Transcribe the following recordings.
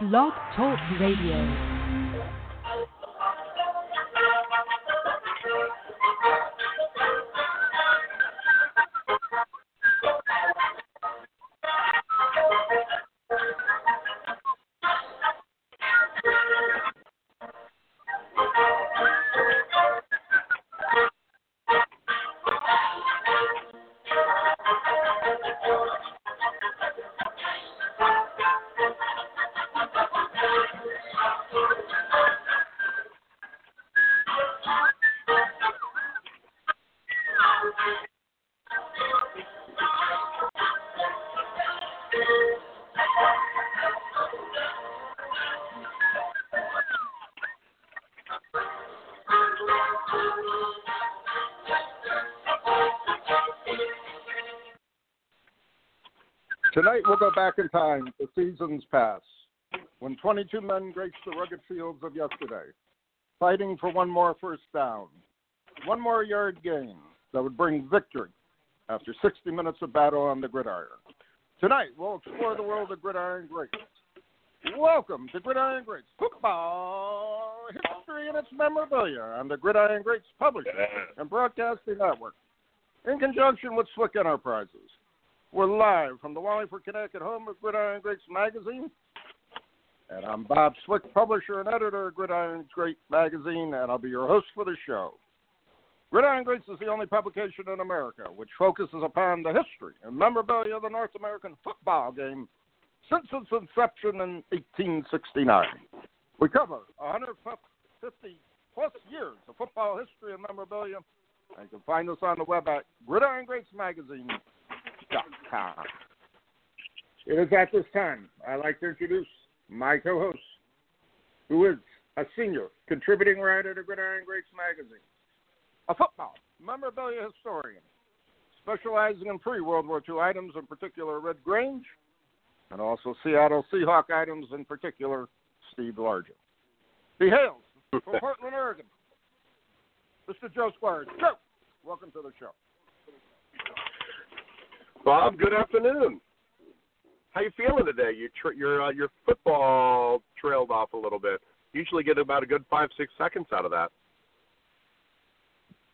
Blog Talk Radio. We'll go back in time to seasons past, when 22 men graced the rugged fields of yesterday, fighting for one more first down, one more yard gain that would bring victory after 60 minutes of battle on the gridiron. Tonight we'll explore the world of gridiron greats. Welcome to Gridiron Greats Football History and its Memorabilia on the Gridiron Greats Publishing and Broadcasting Network in conjunction with Swick Enterprises. We're live from the Wallingford, Connecticut home of Gridiron Greats magazine. And I'm Bob Swick, publisher and editor of Gridiron Greats magazine, and I'll be your host for the show. Gridiron Greats is the only publication in America which focuses upon the history and memorabilia of the North American football game since its inception in 1869. We cover 150 plus years of football history and memorabilia. And you can find us on the web at gridirongreatsmagazine.com. It is at this time I'd like to introduce my co-host, who is a senior contributing writer to Gridiron Greats magazine, a football memorabilia historian, specializing in pre-World War II items, in particular Red Grange, and also Seattle Seahawk items, in particular Steve Largent. He hails from Portland, Oregon. Mr. Joe Squires. Joe, welcome to the show. Bob, good afternoon. How you feeling today? You tr- your uh, your football trailed off a little bit. Usually get about a good five six seconds out of that.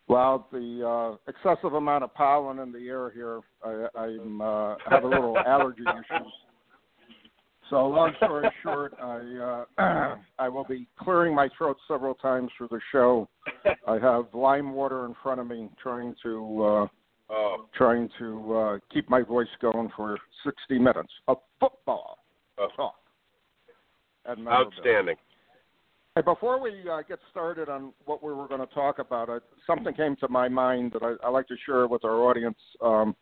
Well, the uh, excessive amount of pollen in the air here, I, I'm uh, have a little allergy issues. So, long story short, I uh, I will be clearing my throat several times through the show. I have lime water in front of me, trying to uh, Oh, trying to uh, keep my voice going for 60 minutes of football oh talk. Outstanding. Hey, before we uh, get started on what we were going to talk about, uh, something came to my mind that I, I like to share with our audience. Um,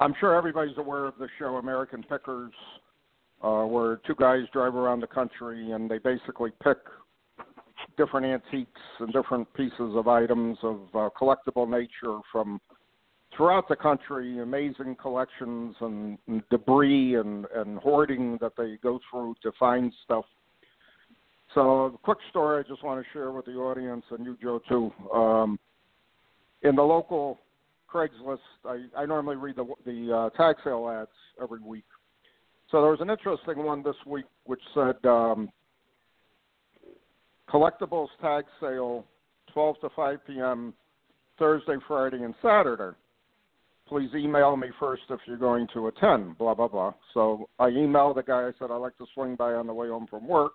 I'm sure everybody's aware of the show American Pickers, uh, where two guys drive around the country and they basically pick different antiques and different pieces of items of uh, collectible nature from throughout the country, amazing collections and, and debris and, and hoarding that they go through to find stuff. So, a quick story I just want to share with the audience and you, Joe, too. Um, in the local Craigslist, I, I normally read the, the uh, tag sale ads every week. So, there was an interesting one this week which said um, collectibles tag sale 12 to 5 p.m. Thursday, Friday, and Saturday. Please email me first if you're going to attend, blah, blah, blah. So I emailed the guy. I said, I'd like to swing by on the way home from work.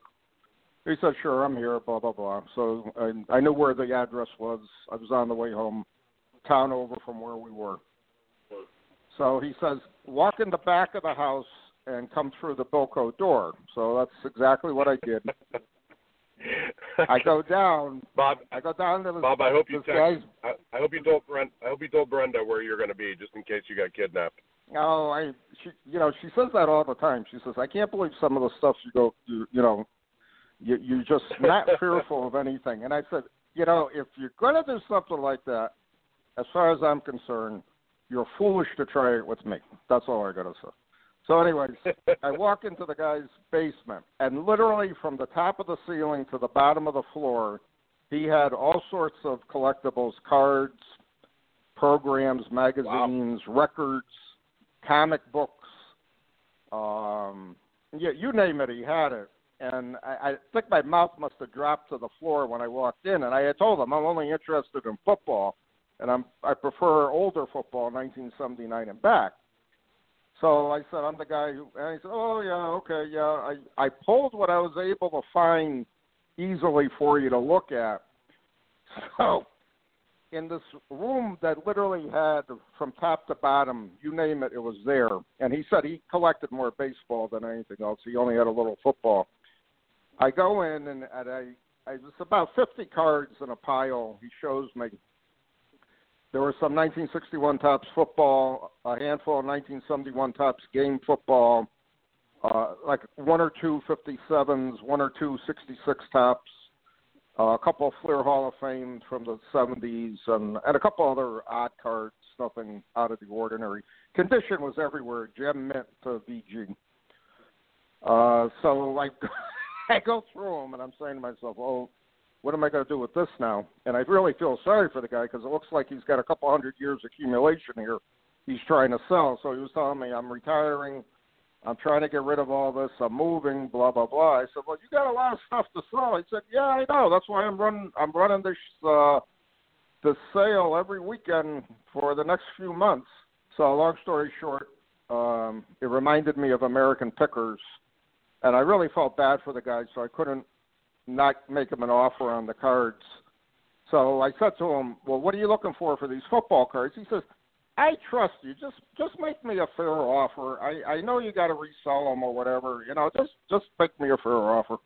He said, sure, I'm here, blah, blah, blah. So I, I knew where the address was. I was on the way home, town over from where we were. So he says, walk in the back of the house and come through the Bilco door. So that's exactly what I did. I go down. Bob, I go down to this, Bob, I hope you text, guy's. I, I hope you told Brenda. I hope you told Brenda where you're going to be, just in case you got kidnapped. Oh, I. She, you know, she says that all the time. She says, "I can't believe some of the stuff you go, you, you know, you you're just not fearful of anything." And I said, you know, if you're going to do something like that, as far as I'm concerned, you're foolish to try it with me. That's all I got to say. So, anyways, I walk into the guy's basement, and literally from the top of the ceiling to the bottom of the floor, he had all sorts of collectibles, cards, programs, magazines, records, comic books, um, yeah, you name it, he had it. And I, I think my mouth must have dropped to the floor when I walked in. And I had told him I'm only interested in football, and I'm I prefer older football, 1979 and back. So I said I'm the guy who, and he said, oh yeah, okay, yeah. I I pulled what I was able to find easily for you to look at. So in this room that literally had from top to bottom, you name it, it was there. And he said he collected more baseball than anything else. He only had a little football. I go in and, and I, I was about 50 cards in a pile. He shows me. There were some 1961 Topps football, a handful of 1971 Topps game football, uh, like one or two 57s, one or two 66 Topps, uh, a couple of Fleer Hall of Fame from the 70s, and, and a couple other odd cards, nothing out of the ordinary. Condition was everywhere, gem mint to VG. Uh, so like I go through them and I'm saying to myself, oh, what am I going to do with this now? And I really feel sorry for the guy because it looks like he's got a couple hundred years accumulation here. He's trying to sell. So he was telling me, I'm retiring. I'm trying to get rid of all this. I'm moving, blah blah blah. I said, "Well, you got a lot of stuff to sell." He said, "Yeah, I know. That's why I'm running. I'm running this uh, this sale every weekend for the next few months." So, long story short, um, it reminded me of American Pickers, and I really felt bad for the guy, so I couldn't not make him an offer on the cards. So I said to him, "Well, what are you looking for for these football cards?" He says, I trust you. Just just make me a fair offer. I I know you got to resell them or whatever. You know, just just make me a fair offer.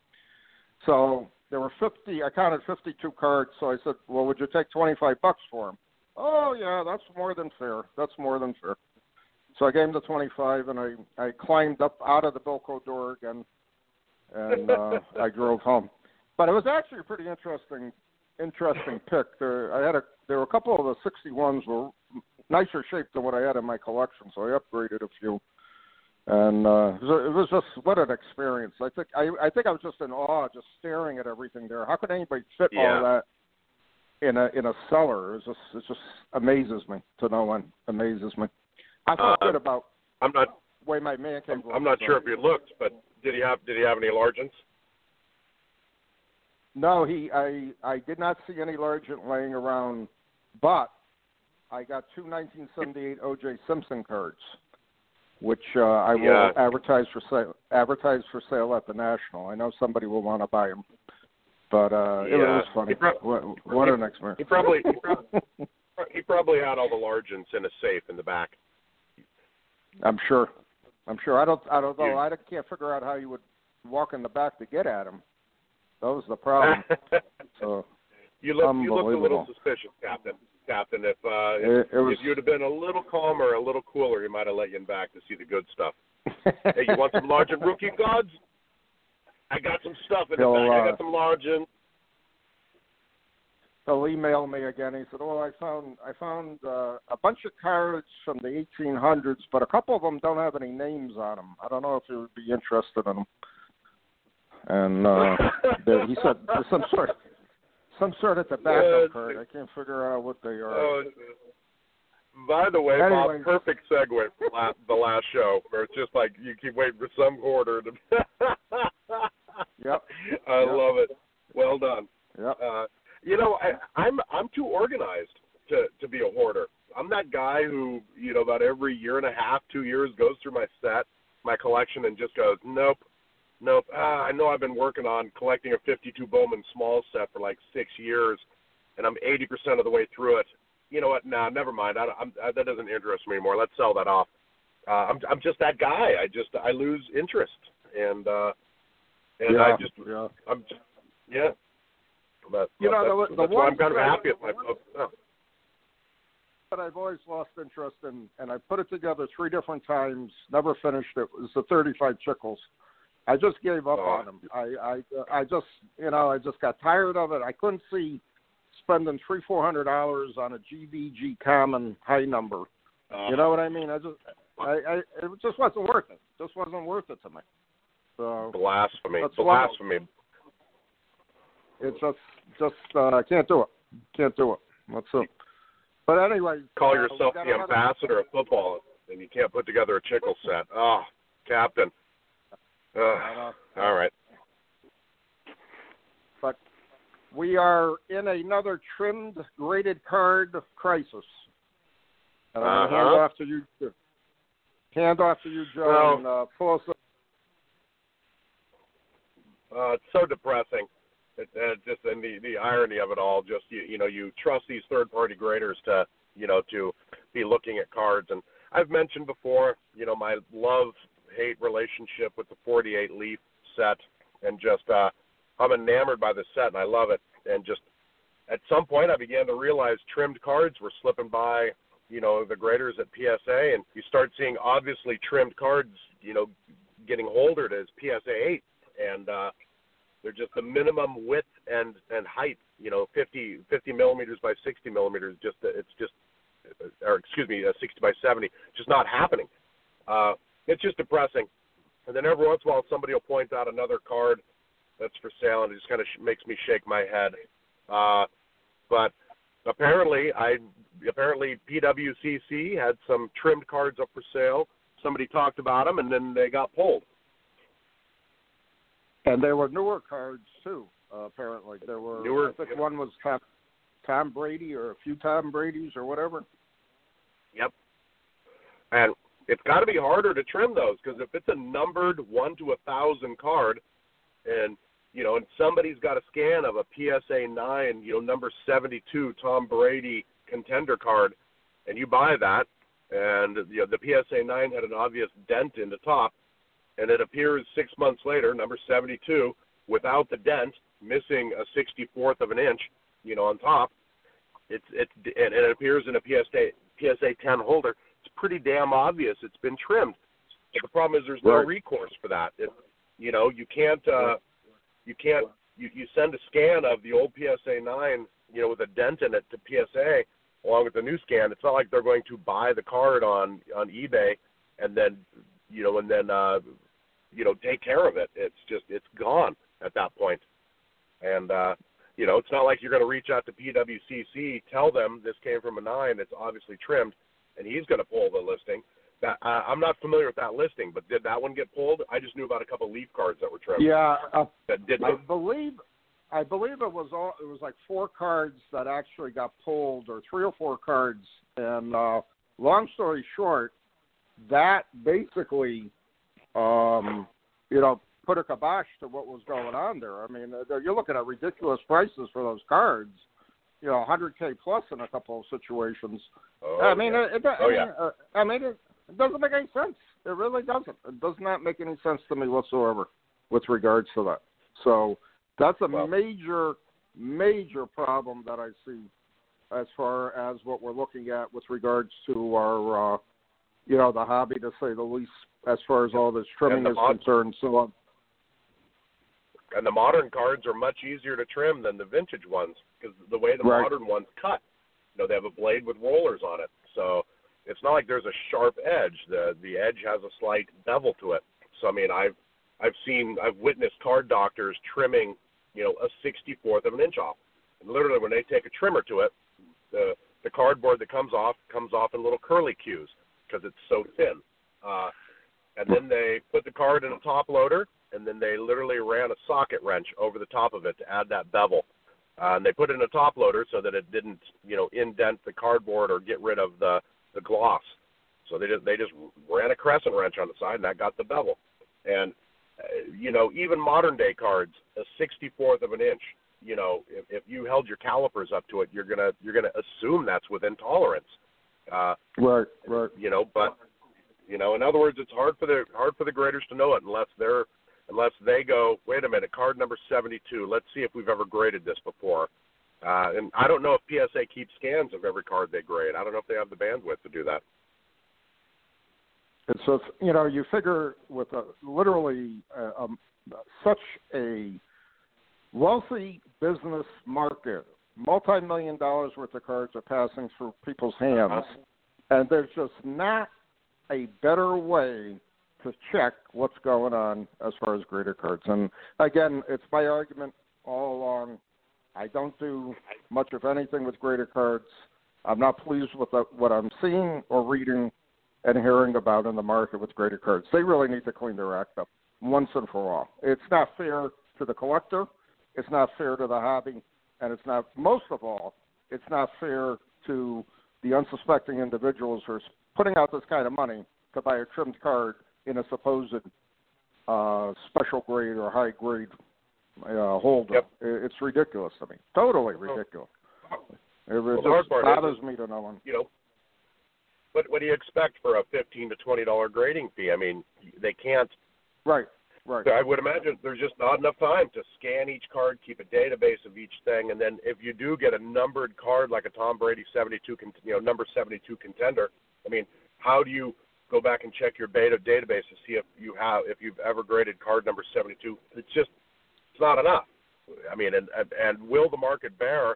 So there were fifty. I counted fifty-two cards. So I said, well, would you take twenty-five bucks for them? Oh yeah, that's more than fair. That's more than fair. So I gave him the twenty-five, and I I climbed up out of the Bilco door again, and uh, I drove home. But it was actually a pretty interesting interesting pick. There, I had a there were a couple of the sixty ones were nicer shape than what I had in my collection, so I upgraded a few. And uh, it was just what an experience. I think I, I think I was just in awe, just staring at everything there. How could anybody fit yeah. all that in a in a cellar? It just it just amazes me to no one. Amazes me. I feel uh, good about. I'm not. Way my man came. I'm, I'm not sure if you looked, but did he have did he have any Largents? No, he I I did not see any Largent laying around, but I got two 1978 O.J. Simpson cards, which uh, I will yeah. advertise for sale. Advertise for sale at the National. I know somebody will want to buy them, but uh, yeah. it, was funny. Pro- what, what he, an experience! He probably he probably, he probably had all the Largents in a safe in the back. I'm sure. I'm sure. I don't. I don't know. I can't figure out how you would walk in the back to get at him. That was the problem. so you look you look a little suspicious, Captain. Captain, if uh, It- if, it was- if you'd have been a little calmer, a little cooler, he might have let you in back to see the good stuff. hey, you want some Largent rookie gods? I got some stuff in the He'll, back. I uh, got some Largent He'll email me again. He said, "Oh, I found I found uh, a bunch of cards from the 1800s, but a couple of them don't have any names on them. I don't know if you would be interested in them." And uh, he said there's some sort some sort of tobacco Yeah, card. I can't figure out what they are. Oh, by the way, Anyways. Bob, perfect segue from la- the last show, where it's just like you keep waiting for some quarter to. Yep. I Yep. love it. Well done. Yep. Uh, you know, I, I'm I'm too organized to to be a hoarder. I'm that guy who, you know, about every year and a half, two years, goes through my set, my collection, and just goes, nope, nope. Ah, I know I've been working on collecting a 52 Bowman small set for like six years, and I'm 80% of the way through it. You know what? Nah, never mind. I, I'm, I, that doesn't interest me anymore. Let's sell that off. Uh, I'm I'm just that guy. I just I lose interest, and uh, and yeah. I just yeah. I'm just yeah. But, You know, that's, the- the that's why I'm kind of happy with my. Oh. But I've always lost interest in, and I put it together three different times. Never finished it. It was the 35 Chicles. I just gave up Oh. on them. I, I, I just, you know, I just got tired of it. I couldn't see spending three, four hundred dollars on a GVG common high number. Uh, You know what I mean? I just, I, I, it just wasn't worth it. Just wasn't worth it to me. So blasphemy, That's blasphemy. it's just, just, uh, I can't do it. Can't do it. What's up? But anyway, Call uh, yourself the ambassador of football, and you can't put together a Chicle set. Oh, Captain. Uh, all right. But we are in another trimmed graded card crisis. And I'm Uh-huh. hand off to you. Hand off to you, Joe, Well- and uh, pull us up. Uh, it's so depressing. It, uh, just and the the irony of it all. Just you you know you trust these third party graders to you know to be looking at cards. And I've mentioned before, you know, my love hate relationship with the 48 leaf set, and just uh, I'm enamored by the set and I love it. And just at some point, I began to realize trimmed cards were slipping by. You know, the graders at PSA, and you start seeing obviously trimmed cards. You know, getting holdered as PSA 8, and uh, they're just the minimum width and and height. You know, 50 50 millimeters by 60 millimeters. Just it's just, or excuse me, uh, 60 by 70. Just not happening. Uh, it's just depressing. And then every once in a while, somebody will point out another card that's for sale, and it just kind of sh- makes me shake my head. Uh, but apparently, I apparently PWCC had some trimmed cards up for sale. Somebody talked about them, and then they got pulled. And there were newer cards too. Uh, apparently, there were. Newer- I think one was Tom, Tom Brady or a few Tom Brady's or whatever. Yep. And it's got to be harder to trim those because if it's a numbered one to a thousand card, and you know, and somebody's got a scan of a PSA nine, you know, number seventy two Tom Brady contender card, and you buy that, and you know, the PSA nine had an obvious dent in the top, and it appears six months later, number seventy two, without the dent, missing a sixty fourth of an inch, you know, on top. It's it's and it appears in a PSA PSA 10 holder, pretty damn obvious it's been trimmed. The problem is there's no Right. recourse for that. It, you know, you can't uh, you can't you, you send a scan of the old PSA 9, you know, with a dent in it to PSA along with the new scan. It's not like they're going to buy the card on on eBay and then you know and then uh, you know take care of it. It's just it's gone at that point. And uh, you know, it's not like you're going to reach out to PWCC, tell them this came from a nine, it's obviously trimmed, and he's going to pull the listing. That uh, I'm not familiar with that listing, but did that one get pulled? I just knew about a couple leaf cards that were trimmed. Yeah, uh, That did. I believe I believe it was all it was like four cards that actually got pulled or three or four cards and uh long story short that basically um you know put a kibosh to what was going on there. I mean, uh, you're looking at ridiculous prices for those cards. You know, 100k plus in a couple of situations. oh, I mean, yeah. it, it, I Oh, mean, yeah. uh, I mean, it, it doesn't make any sense. It really doesn't. It does not make any sense to me whatsoever with regards to that. So that's a Well- major, major problem that I see as far as what we're looking at with regards to our, uh, you know, the hobby to say the least, as far as all this trimming is mod- concerned. So, uh, and the modern cards are much easier to trim than the vintage ones because the way the Right. modern ones cut, you know, they have a blade with rollers on it, so it's not like there's a sharp edge. the The edge has a slight bevel to it. So I mean, I've I've seen I've witnessed card doctors trimming, you know, a sixty fourth of an inch off. And literally, when they take a trimmer to it, the the cardboard that comes off comes off in little curly cues because it's so thin. Uh, and then they put the card in a top loader, and then they literally ran a socket wrench over the top of it to add that bevel. Uh, and they put in a top loader so that it didn't, you know, indent the cardboard or get rid of the the gloss. So they just they just ran a crescent wrench on the side, and that got the bevel. And uh, you know, even modern day cards, a sixty fourth of an inch. You know, if, if you held your calipers up to it, you're gonna you're gonna assume that's within tolerance. Uh, right, right. you know, but you know, in other words, it's hard for the hard for the graders to know it unless they're unless they go, wait a minute, card number seventy two. Let's see if we've ever graded this before. Uh, and I don't know if PSA keeps scans of every card they grade. I don't know if they have the bandwidth to do that. It's just you know you figure with a literally uh, um, such a wealthy business market, multi-million dollars worth of cards are passing through people's hands, and there's just not a better way to check what's going on as far as grader cards. And again, it's my argument all along. I don't do much of anything with grader cards. I'm not pleased with the, what I'm seeing or reading and hearing about in the market with grader cards. They really need to clean their act up. once and for all. It's not fair to the collector, it's not fair to the hobby, and it's not, most of all, it's not fair to the unsuspecting individuals who are putting out this kind of money to buy a trimmed card in a supposed uh, special grade or high grade uh, holder. Yep. It's ridiculous to me. Totally ridiculous. It, Well, just the hard part is- bothers me to no one. you know, what what do you expect for a fifteen to twenty dollar grading fee? I mean, they can't. Right, right. I would imagine there's just not enough time to scan each card, keep a database of each thing, and then if you do get a numbered card like a Tom Brady seventy two, you know, number seventy two contender, I mean, how do you go back and check your beta database to see if you have if you've ever graded card number seventy two? It's just it's not enough. I mean, and and- and will the market bear,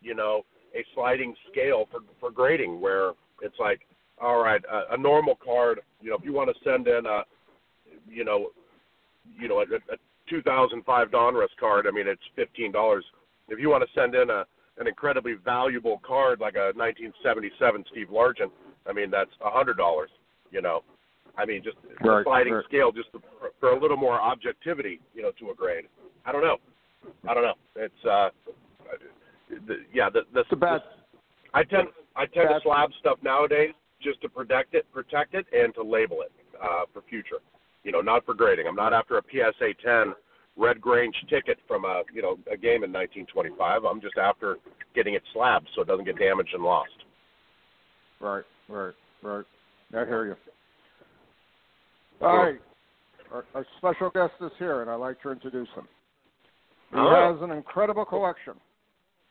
you know, a sliding scale for for grading where it's like, all right, a, a normal card, you know, if you want to send in a, you know, you know, a, a 2005 Donruss card, I mean, it's fifteen dollars. If you want to send in a an incredibly valuable card like a 1977 Steve Largent, I mean, that's a hundred dollars. You know, I mean, just a Right, sliding right. scale, just for, for a little more objectivity, you know, to a grade. I don't know. I don't know. It's uh, the, yeah, the the, a bad. I tend I tend to slab stuff nowadays just to protect it, protect it, and to label it uh, for future. You know, not for grading. I'm not after a PSA 10 Red Grange ticket from a you know a game in 1925. I'm just after getting it slabbed so it doesn't get damaged and lost. Right, right, right. I hear you. All right. Our, our special guest is here, and I'd like to introduce him. He Oh. has an incredible collection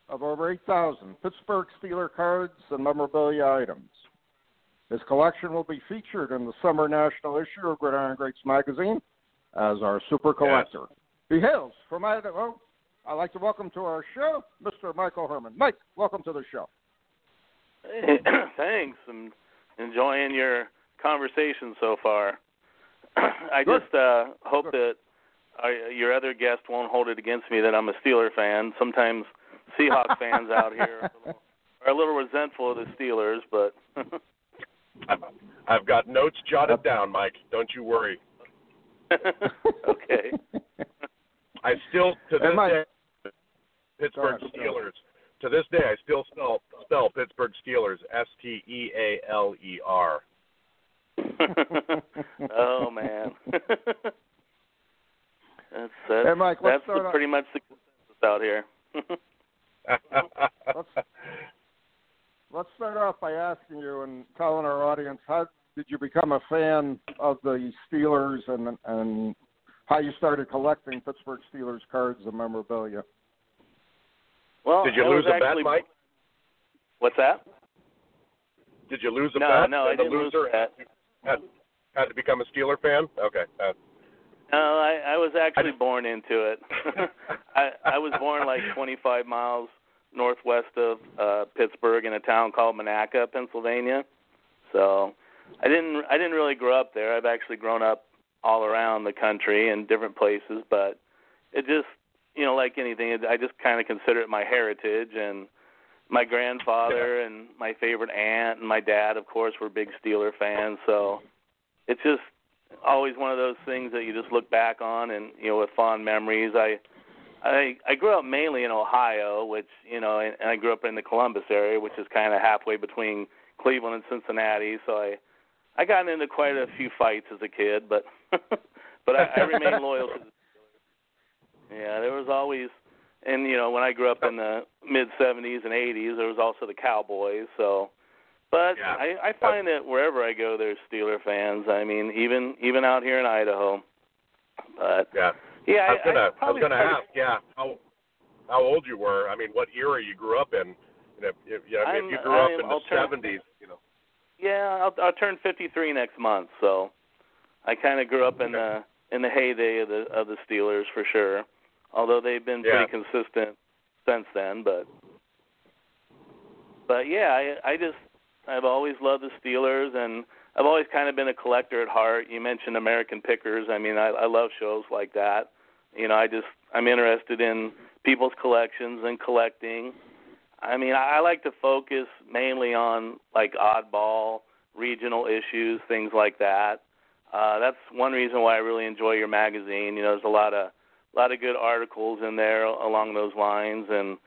of over 8,000 Pittsburgh Steeler cards and memorabilia items. His collection will be featured in the summer national issue of Gridiron Greats magazine as our super collector. He hails from Idaho. I'd like to welcome to our show Mr. Michael Herman. Mike, welcome to the show. Hey, Thanks. I'm enjoying your conversation so far. I Good. just uh, hope Good. that uh, your other guest won't hold it against me that I'm a Steeler fan. Sometimes Seahawk fans out here are a, little, are a little resentful of the Steelers, but I've, I've got notes jotted down, Mike. Don't you worry. okay. I still to this And my- day Pittsburgh Go ahead, Steelers. To this day, I still spell spell Pittsburgh Steelers S T E A L E R. oh man. that's that's, Hey, Mike, let's that's start the, pretty much the consensus out here. let's let's start off by asking you and telling our audience how did you become a fan of the Steelers and and how you started collecting Pittsburgh Steelers cards and memorabilia. Well, Did you I lose a bet, Mike? What's that? Did you lose a no, bet? no, I and the didn't lose loser that. had, had to become a Steeler fan? Okay. Uh, No, I, I was actually I- born into it. I I was born like 25 miles northwest of uh Pittsburgh in a town called Monaca, Pennsylvania. So I didn't I didn't really grow up there. I've actually grown up all around the country in different places, but it just you know like anything, I just kind of consider it my heritage and my grandfather and my favorite aunt and my dad of course were big Steeler fans, so it's just always one of those things that you just look back on and you know with fond memories. I I I grew up mainly in Ohio, which you know, and, and I grew up in the Columbus area, which is kind of halfway between Cleveland and Cincinnati. So I I got into quite a few fights as a kid, but but I, I remain loyal to the. Yeah, there was always and you know when I grew up in the mid '70s and '80s, there was also the Cowboys. So, but Yeah. I, I find that wherever I go, there's Steeler fans. I mean, even even out here in Idaho. But yeah. yeah, I was gonna I, I, I was gonna started- ask, yeah, how how old you were. I mean, what era you grew up in. You know, if, you know, if I'm- you grew up I'm in the alternate- seventies, you know. Yeah, I'll, I'll turn 53 next month, so I kind of grew up in the in the heyday of the of the Steelers for sure. Although they've been Yeah. pretty consistent since then, but but yeah, I I just I've always loved the Steelers and I've always kind of been a collector at heart. You mentioned American Pickers. I mean, I I love shows like that. You know, I just I'm interested in people's collections and collecting. I mean, I, I like to focus mainly on like oddball regional issues, things like that. uh, that's one reason why I really enjoy your magazine. You know, there's a lot of a lot of good articles in there along those lines, and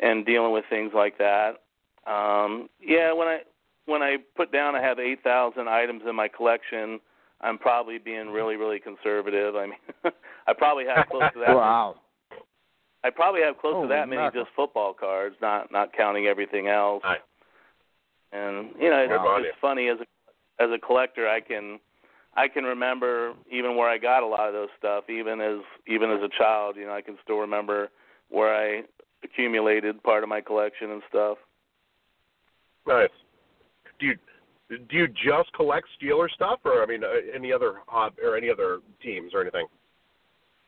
and dealing with things like that. Um, yeah, when I when I put down I have 8,000 items in my collection, I'm probably being really really conservative. I mean, I probably have close to that. wow. I probably have close Holy to that many mackerel. just football cards, not not counting everything else. Right. And you know, it's, Good on it's funny as a as a collector, I can I can remember even where I got a lot of those stuff, even as even as a child. You know, I can still remember where I accumulated part of my collection and stuff. Nice. Do you do you just collect Steeler stuff, or I mean, uh, any other hob or any other teams or anything?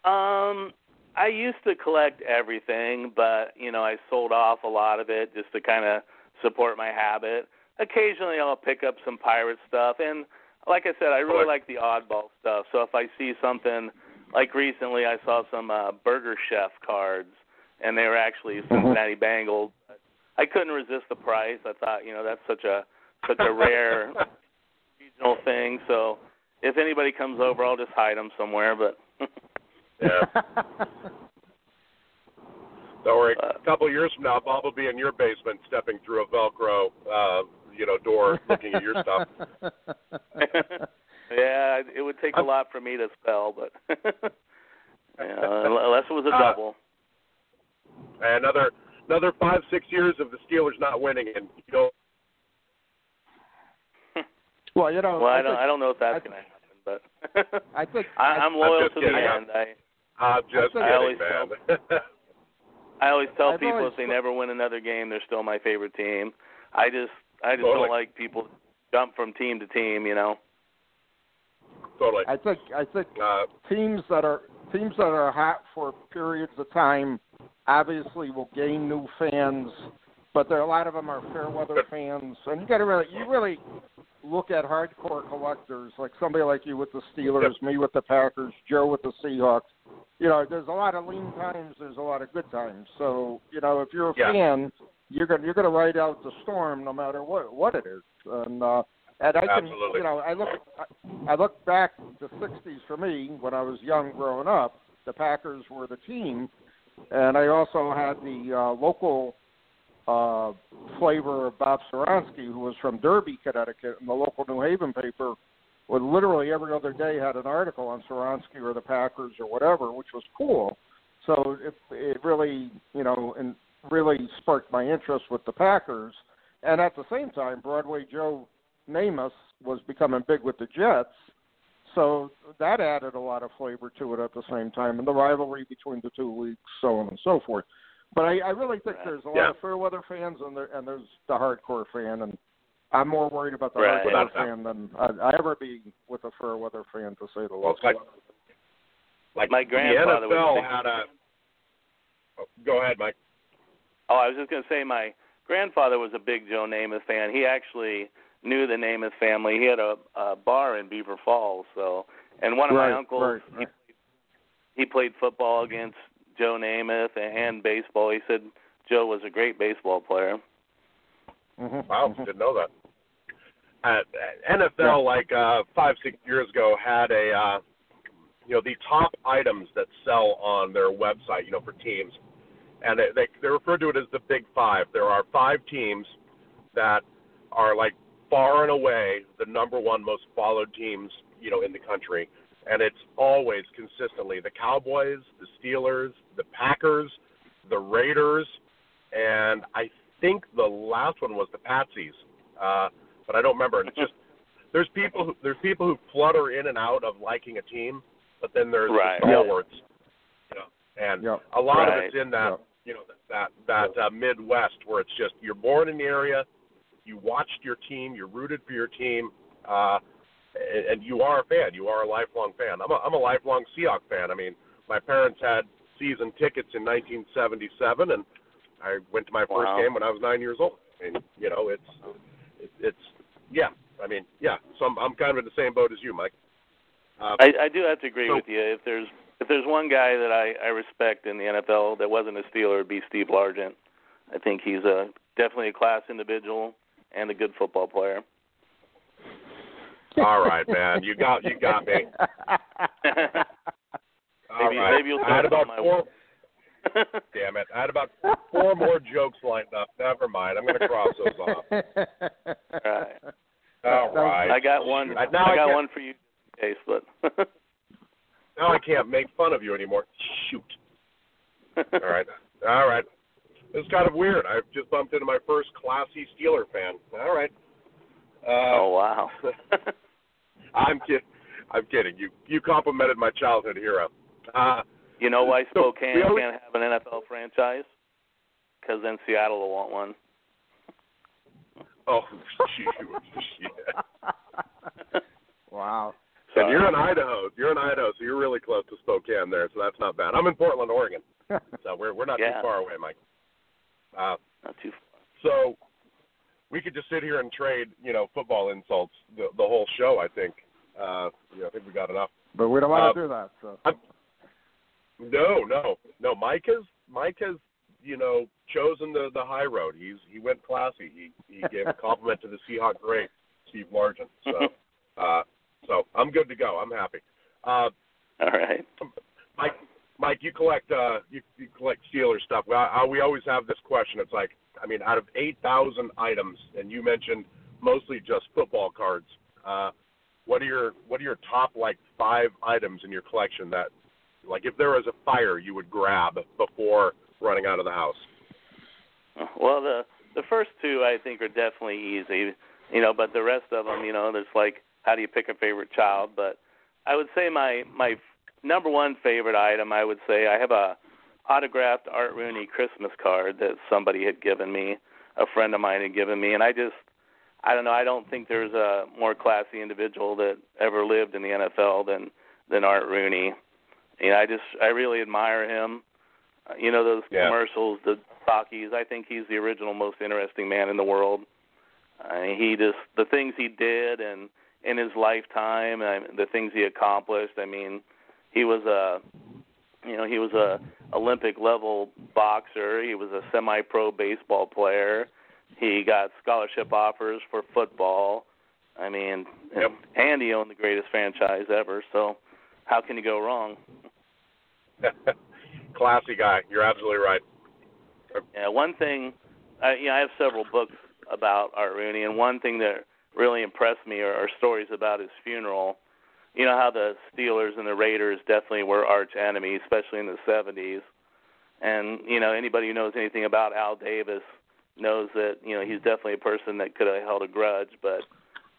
Um, I used to collect everything, but you know, I sold off a lot of it just to kind of support my habit. Occasionally, I'll pick up some pirate stuff, and like I said, I really like the oddball stuff. So if I see something, like recently, I saw some uh, Burger Chef cards, and they were actually Cincinnati Bengals. I couldn't resist the price. I thought, you know, that's such a such a rare regional thing. So if anybody comes over, I'll just hide them somewhere. But Yeah. Don't worry. Uh, A couple of years from now, Bob will be in your basement, stepping through a Velcro, uh, you know, door, looking at your stuff. yeah, it would take a lot for me to spell, but yeah, unless it was a Uh, double. And another another five six years of the Steelers not winning, and you know, well, you know, Well, I I don't, think, I don't know if that's going to happen, but I think I, I'm loyal just to kidding. the end. I I'm just I kidding, always man. I always tell I've people always if they never win another game, they're still my favorite team. I just I just Totally. don't like people jump from team to team. You know. totally. I think I think Uh, teams that are teams that are hot for periods of time obviously will gain new fans, but there a lot of them are fair weather fans, and you got to really you really look at hardcore collectors like somebody like you with the Steelers, me with the Packers, Joe with the Seahawks. You know, there's a lot of lean times, there's a lot of good times. So you know, if you're a Yeah. fan, you're gonna you're gonna ride out the storm no matter what what it is, and uh, and I can Absolutely. you know I look I, I look back the '60s for me when I was young growing up. The Packers were the team, and I also had the uh, local uh, flavor of Bob Skoronski, who was from Derby, Connecticut, and the local New Haven paper would literally every other day had an article on Skoronski or the Packers or whatever, which was cool. So it, it really, you know, and really sparked my interest with the Packers. And at the same time, Broadway Joe Namath was becoming big with the Jets. So that added a lot of flavor to it at the same time, and the rivalry between the two leagues, so on and so forth. But I, I really think there's a lot Yeah. of fair weather fans, and there and there's the hardcore fan, and I'm more worried about the Right. hardcore Without fan than I'd, I ever be with a fair weather fan, to say the well, least. like like My grandfather the NFL had a. Oh, go ahead, Mike. Oh, I was just going to say my grandfather was a big Joe Namath fan. He actually knew the Namath family. He had a, a bar in Beaver Falls, so and one of right, my uncles right, right. he played football against Joe Namath and baseball. He said Joe was a great baseball player. Mhm, Wow, didn't know that. Uh, NFL, like uh, five, six years ago, had a uh, you know the top items that sell on their website, you know, for teams, and they they, they refer to it as the Big Five. There are five teams that are like far and away the number one most followed teams, you know, in the country, and it's always consistently the Cowboys, the Steelers, the Packers, the Raiders, and I think the last one was the Patsies, uh, but I don't remember. And it's just there's people who, there's people who flutter in and out of liking a team, but then there's Right. the stalwarts, you know, and Yep. a lot Right. of it's in that Yep. you know that that uh, Midwest where it's just you're born in the area, you watched your team, you're rooted for your team, uh, and, and you are a fan. You are a lifelong fan. I'm a, I'm a lifelong Seahawks fan. I mean, my parents had season tickets in 1977, and I went to my first Wow. game when I was nine years old. And you know, it's it, it's yeah. I mean, yeah. So I'm I'm kind of in the same boat as you, Mike. Uh, I, I do have to agree So- with you. If there's if there's one guy that I, I respect in the NFL that wasn't a Steeler, it'd be Steve Largent. I think he's a definitely a class individual and a good football player. All right, man. You got you got me. All maybe right. maybe you'll I had send about my four. Damn it! I had about four more jokes lined up. Never mind. I'm going to cross those off. All right. All right. I got one. I, I now I, got can't, one for you, case, but now I can't make fun of you anymore. Shoot. All right. All right. It's kind of weird. I've just bumped into my first classy Steeler fan. All right. Uh, oh wow. I'm kidding. I'm kidding. You you complimented my childhood hero. Uh, you know why So, Spokane we always- can't have an NFL franchise? Because then Seattle will want one. oh, shoot. Yeah. wow. So And you're in Idaho. You're in Idaho, so you're really close to Spokane there, so that's not bad. I'm in Portland, Oregon, so we're we're not Yeah. too far away, Mike. Uh, not too Far. so we could just sit here and trade, you know, football insults the the whole show. I think. Uh, you know, I think we got enough. But we don't want Uh, to do that. So. No, no, no. Mike has Mike has you know chosen the the high road. He's he went classy. He he gave a compliment to the Seahawk great Steve Largent. So uh, so I'm good to go. I'm happy. Uh, All right. Mike, Mike, you collect uh, you, you collect Steelers stuff. We, I, we always have this question. It's like, I mean, out of eight thousand items, and you mentioned mostly just football cards. Uh, what are your what are your top like five items in your collection that, like, if there was a fire, you would grab before running out of the house? Well, the the first two I think are definitely easy, you know, but the rest of them, you know, there's like how do you pick a favorite child? But I would say my my number one favorite item, I would say I have a autographed Art Rooney Christmas card that somebody had given me, a friend of mine had given me, and I just I don't know, I don't think there's a more classy individual that ever lived in the NFL than than Art Rooney. You know, I just I really admire him. Uh, You know those Yeah. commercials, the talkies. I think he's the original most interesting man in the world. I mean, he just the things he did and in his lifetime and the things he accomplished. I mean, he was a you know he was a Olympic level boxer. He was a semi-pro baseball player. He got scholarship offers for football. I mean, Yep. and he owned the greatest franchise ever. So, how can you go wrong? Classy guy. You're absolutely right. Yeah, one thing, I, you know, I have several books about Art Rooney, and one thing that really impressed me are, are stories about his funeral. You know how the Steelers and the Raiders definitely were arch enemies, especially in the '70s. And you know, anybody who knows anything about Al Davis knows that you know he's definitely a person that could have held a grudge. But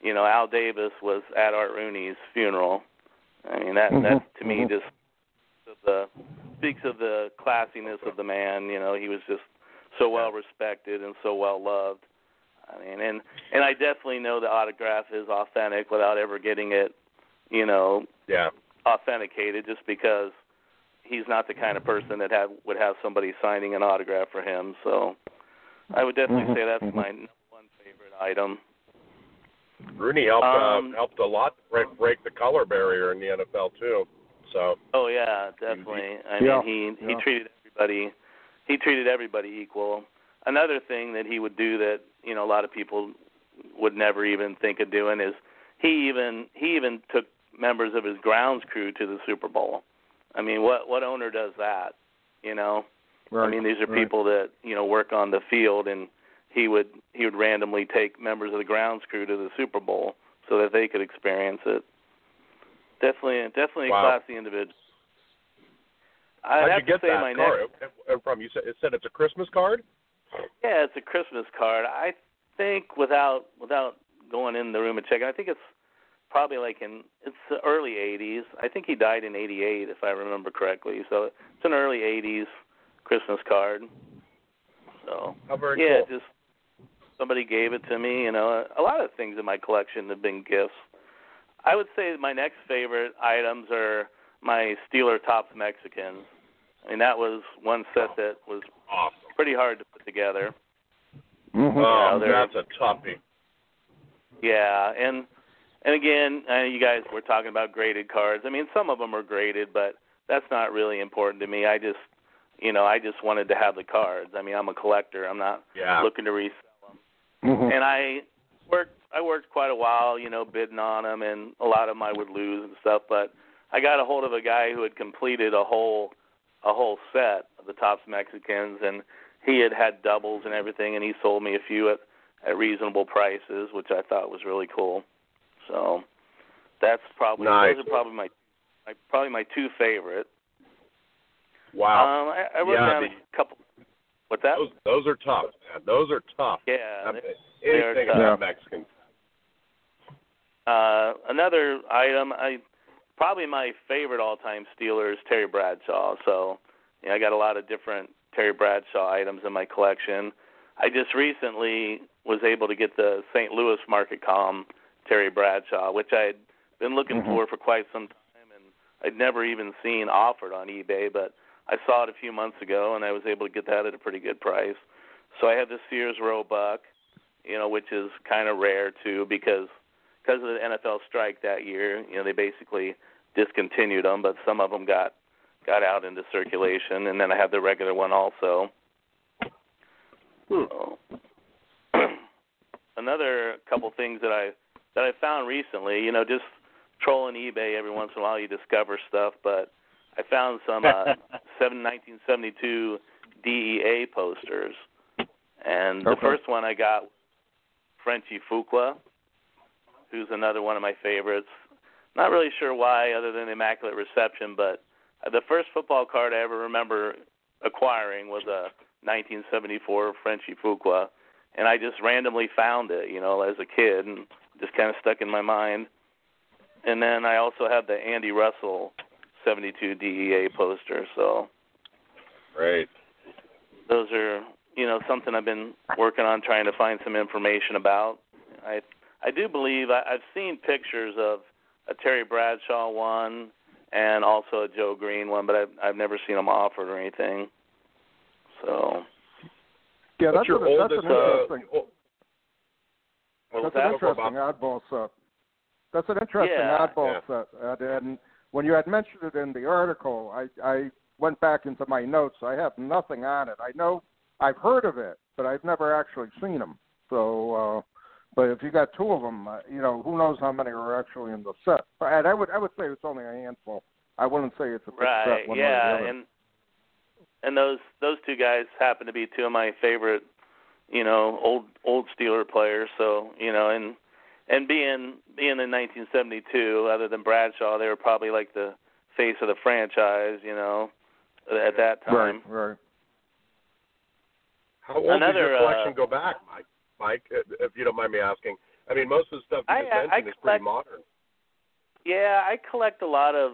you know, Al Davis was at Art Rooney's funeral. I mean, that that to me mhm. just the speaks of the classiness of the man. You know, he was just so well respected and so well loved. I mean, and and I definitely know the autograph is authentic without ever getting it, you know, Yeah. authenticated. Just because he's not the kind of person that have would have somebody signing an autograph for him. So I would definitely Mhm, say that's mhm. my number one favorite item. Rooney helped Um, uh, helped a lot break, break the color barrier in the NFL too. So Oh yeah, definitely. I Yeah, mean, he he yeah. treated everybody he treated everybody equal. Another thing that he would do that you know a lot of people would never even think of doing is he even he even took members of his grounds crew to the Super Bowl. I mean, what what owner does that? You know, Right, I mean, these are right. people that you know work on the field, and he would he would randomly take members of the grounds crew to the Super Bowl so that they could experience it. Definitely, definitely Wow. a classy individual. I'd how'd have you get to say that my card? next. From you said it said it's a Christmas card. Yeah, it's a Christmas card. I think without without going in the room and checking, I think it's probably like in it's the early '80s. I think he died in '88, if I remember correctly. So it's an early '80s Christmas card. So How very yeah, cool. just somebody gave it to me. You know, a lot of things in my collection have been gifts. I would say my next favorite items are my Steeler Topps Mexicans. I mean, that was one set that was Awesome. Pretty hard to put together. Mhm. Oh, they're- that's a toughie. Yeah, and and again, uh, you guys were talking about graded cards. I mean, some of them are graded, but that's not really important to me. I just, you know, I just wanted to have the cards. I mean, I'm a collector. I'm not Yeah. looking to resell them. Mhm. And I worked I worked quite a while, you know, bidding on them, and a lot of them I would lose and stuff. But I got a hold of a guy who had completed a whole a whole set of the Topps Mexicans, and he had had doubles and everything, and he sold me a few at at reasonable prices, which I thought was really cool. So that's probably nice. those are probably my, my probably my two favorite. Wow. Um, I, I wrote Yeah, down the- a couple. What's that? those those are tough. Man. Those are tough. yeah. They- mean, they're anything tough. about Mexican. Uh, another item, I probably my favorite all-time Steeler is Terry Bradshaw. So, you know, I got a lot of different Terry Bradshaw items in my collection. I just recently was able to get the St. Louis Market Com Terry Bradshaw, which I had been looking Mhm. for for quite some time, and I'd never even seen offered on eBay. But I saw it a few months ago, and I was able to get that at a pretty good price. So I have the Sears Roebuck, you know, which is kind of rare too because because of the NFL strike that year, you know, they basically discontinued them, but some of them got got out into circulation, and then I have the regular one also. Hmm. So, another couple things that I that I found recently, you know, just trolling eBay every once in a while, you discover stuff. But I found some uh, seven 1972 DEA posters, and the first one I got Frenchy Fuqua, who's another one of my favorites. Not really sure why, other than Immaculate Reception, but the first football card I ever remember acquiring was a 1974 Frenchy Fuqua, and I just randomly found it, you know, as a kid, and just kind of stuck in my mind. And then I also have the Andy Russell 72 DEA poster, so Great. those are you know something I've been working on trying to find some information about. I I do believe I, I've seen pictures of a Terry Bradshaw one and also a Joe Greene one, but I've I've never seen them offered or anything. So Yeah, that's, your a, that's an uh, interesting. o- what was that's an interesting oddball set. That's an interesting Yeah. oddball set. And, and when you had mentioned it in the article, I I went back into my notes. I have nothing on it. I know I've heard of it, but I've never actually seen them. So, uh, but if you got two of them, uh, you know, who knows how many are actually in the set? And I would I would say it's only a handful. I wouldn't say it's a big Right. set one way or Yeah, the other. and and those those two guys happen to be two of my favorite, you know, old old Steeler players. So you know, and and being being in 1972, other than Bradshaw, they were probably like the face of the franchise. You know, at that time. Right, right. How old does Another, your collection uh, go back, Mike? Mike, if you don't mind me asking. I mean, most of the stuff you I- just I- I mentioned is pretty modern. Yeah, I collect a lot of.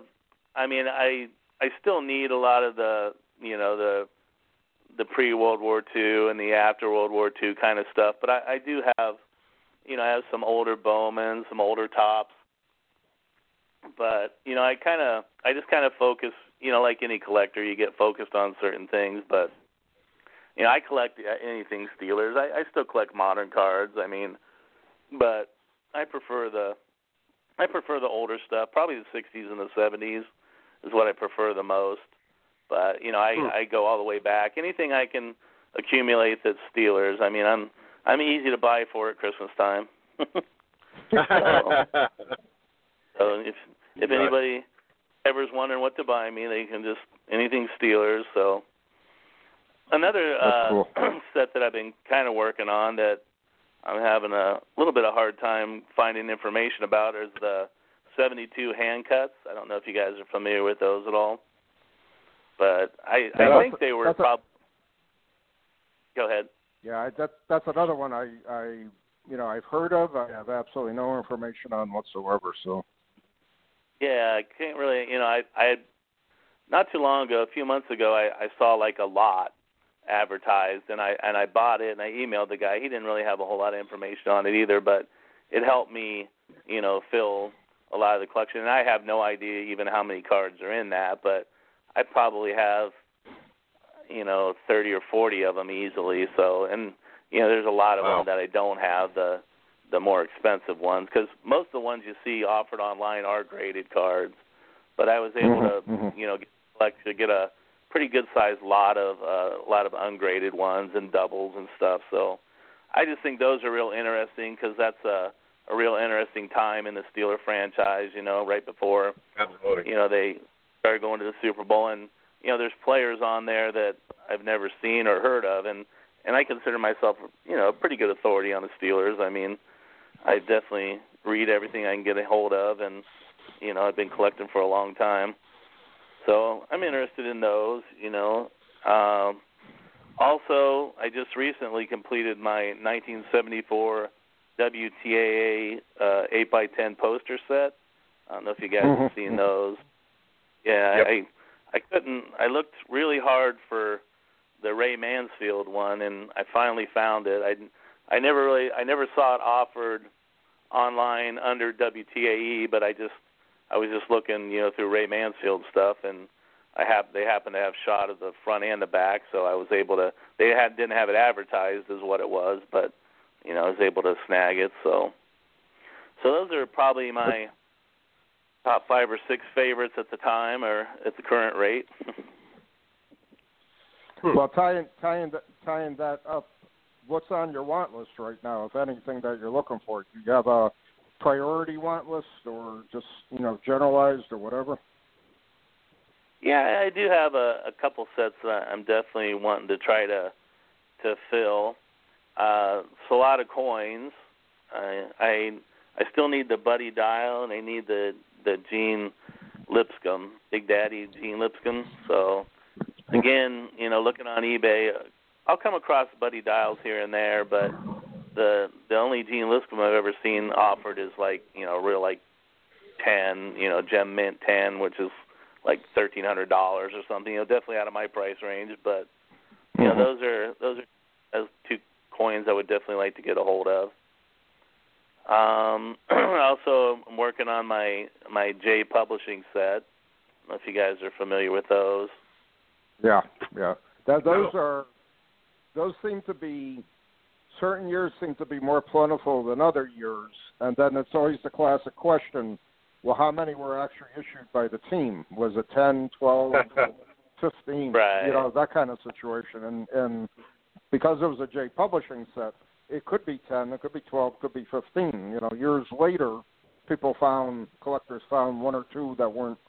I mean, I I still need a lot of the you know the the pre World War II and the after World War II kind of stuff, but I, I do have you know I have some older Bowman, some older Topps, but you know I kind of I just kind of focus you know like any collector you get focused on certain things, but you know I collect anything Steelers. I, I still collect modern cards. I mean, but I prefer the I prefer the older stuff. Probably the 60s and the 70s is what I prefer the most. But you know, I Hmm. I go all the way back. Anything I can accumulate that's Steelers. I mean, I'm I'm easy to buy for at Christmas time. so if if Right. anybody ever's wondering what to buy me, they can just anything Steelers. So another uh, cool. set that I've been kind of working on that I'm having a little bit of hard time finding information about is the 72 hand cuts. I don't know if you guys are familiar with those at all, but I Yeah, I think they were probably. Go ahead. Yeah, that's that's another one I I you know I've heard of. I have absolutely no information on whatsoever. So Yeah, I can't really. You know, I I had not too long ago, a few months ago, I I saw like a lot advertised, and I and I bought it, and I emailed the guy. He didn't really have a whole lot of information on it either, but it helped me, you know, fill a lot of the collection. And I have no idea even how many cards are in that, but I probably have, you know, thirty or forty of them easily. So, and you know, there's a lot of Wow. them that I don't have the the more expensive ones because most of the ones you see offered online are graded cards. But I was able Mhm, to, mhm. you know, get, like to get a pretty good sized lot of uh, a lot of ungraded ones and doubles and stuff. So I just think those are real interesting because that's a a real interesting time in the Steeler franchise. You know, right before Absolutely. you know they started going to the Super Bowl, and you know there's players on there that I've never seen or heard of, and and I consider myself you know a pretty good authority on the Steelers. I mean, I definitely read everything I can get a hold of, and you know I've been collecting for a long time, so I'm interested in those. You know, um, also I just recently completed my 1974 WTAE uh, 8 by 10 poster set. I don't know if you guys have Mhm. seen those. Yeah, Yep. I I couldn't. I looked really hard for the Ray Mansfield one, and I finally found it. I I never really I never saw it offered online under WTAE, but I just I was just looking, you know, through Ray Mansfield stuff, and I have they happened to have shot of the front and the back, so I was able to. They had didn't have it advertised as what it was, but you know, I was able to snag it. So, so those are probably my top five or six favorites at the time or at the current rate. Hmm. Well, tying tying tying that up, what's on your want list right now? If anything that you're looking for, do you have a priority want list, or just you know generalized or whatever? Yeah, I do have a, a couple sets that I'm definitely wanting to try to to fill. Uh, it's a lot of coins. I I I still need the Buddy Dial and I need the the Gene Lipscomb, Big Daddy Gene Lipscomb. So again, you know, looking on eBay, uh, I'll come across Buddy Dials here and there, but the the only Gene Lipscomb I've ever seen offered is like you know real like ten, you know, Gem Mint ten, which is like thirteen hundred dollars or something. You know, definitely out of my price range, but you know, Mhm. those are those are those two coins I would definitely like to get a hold of. Um, also, I'm working on my my Jay Publishing set. I don't know if you guys are familiar with those. Yeah, yeah. That those are those seem to be certain years seem to be more plentiful than other years, and then it's always the classic question: Well, how many were actually issued by the team? Was it ten, twelve, fifteen? Right. You know that kind of situation, and and because it was a Jay Publishing set, it could be ten, it could be twelve, could be fifteen. You know, years later, people found collectors found one or two that weren't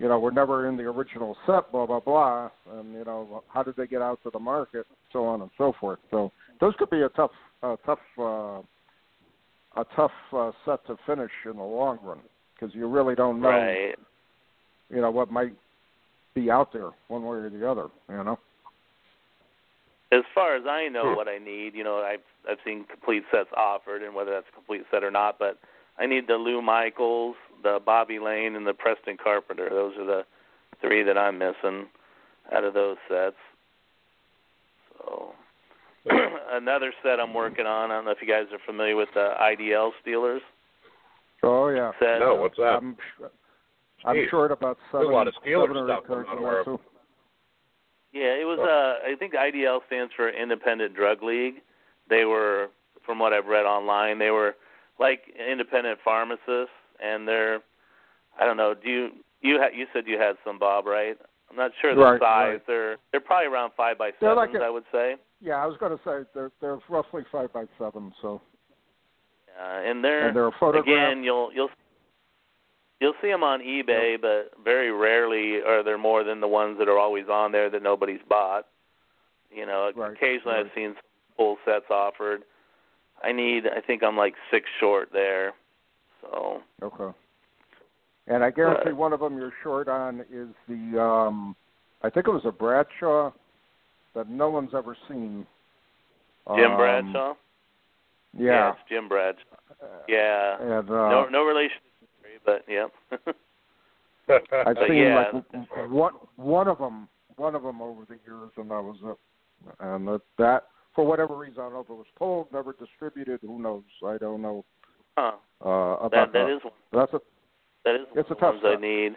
you know, were never in the original set, blah blah blah, and you know, how did they get out to the market, so on and so forth. So those could be a tough, a tough, uh, a tough uh, set to finish in the long run because you really don't know, Right. you know, what might be out there one way or the other. You know. As far as I know, Hmm. what I need, you know, I've I've seen complete sets offered, and whether that's a complete set or not, but I need the Lou Michaels, the Bobby Layne, and the Preston Carpenter. Those are the three that I'm missing out of those sets. So another set I'm working on. I don't know if you guys are familiar with the IDL Steelers Oh yeah. set. No, what's that? I'm, I'm Jeez. short about There's seven, a lot of Steelers seven or eight cards I'm in aware of. too. Yeah, it was. Uh, I think IDL stands for Independent Drug League. They were, from what I've read online, they were like independent pharmacists, and they're. I don't know. Do you you ha- you said you had some, Bob? Right? I'm not sure the Right, size. right. They're they're probably around five by sevens, like a- I would say. Yeah, I was going to say they're they're roughly five by seven, so Uh, and they're and they're a photograph. again you'll you'll you'll see them on eBay, but very rarely are there more than the ones that are always on there that nobody's bought. You know, Right, occasionally right. I've seen full sets offered. I need I think I'm like six short there. So Okay. And I guarantee one of them you're short on is the um I think it was a Bradshaw that no one's ever seen. Jim Um, Bradshaw? Yeah. it's Jim Bradshaw. Uh, Yeah. And uh no no relation but yeah. I've seen yeah. like one one of them one of them over the years and that was it. And that, that for whatever reason I don't know if it was pulled, never distributed, who knows. I don't know huh. uh about That that that. is one That's a That is It's one of the ones I need.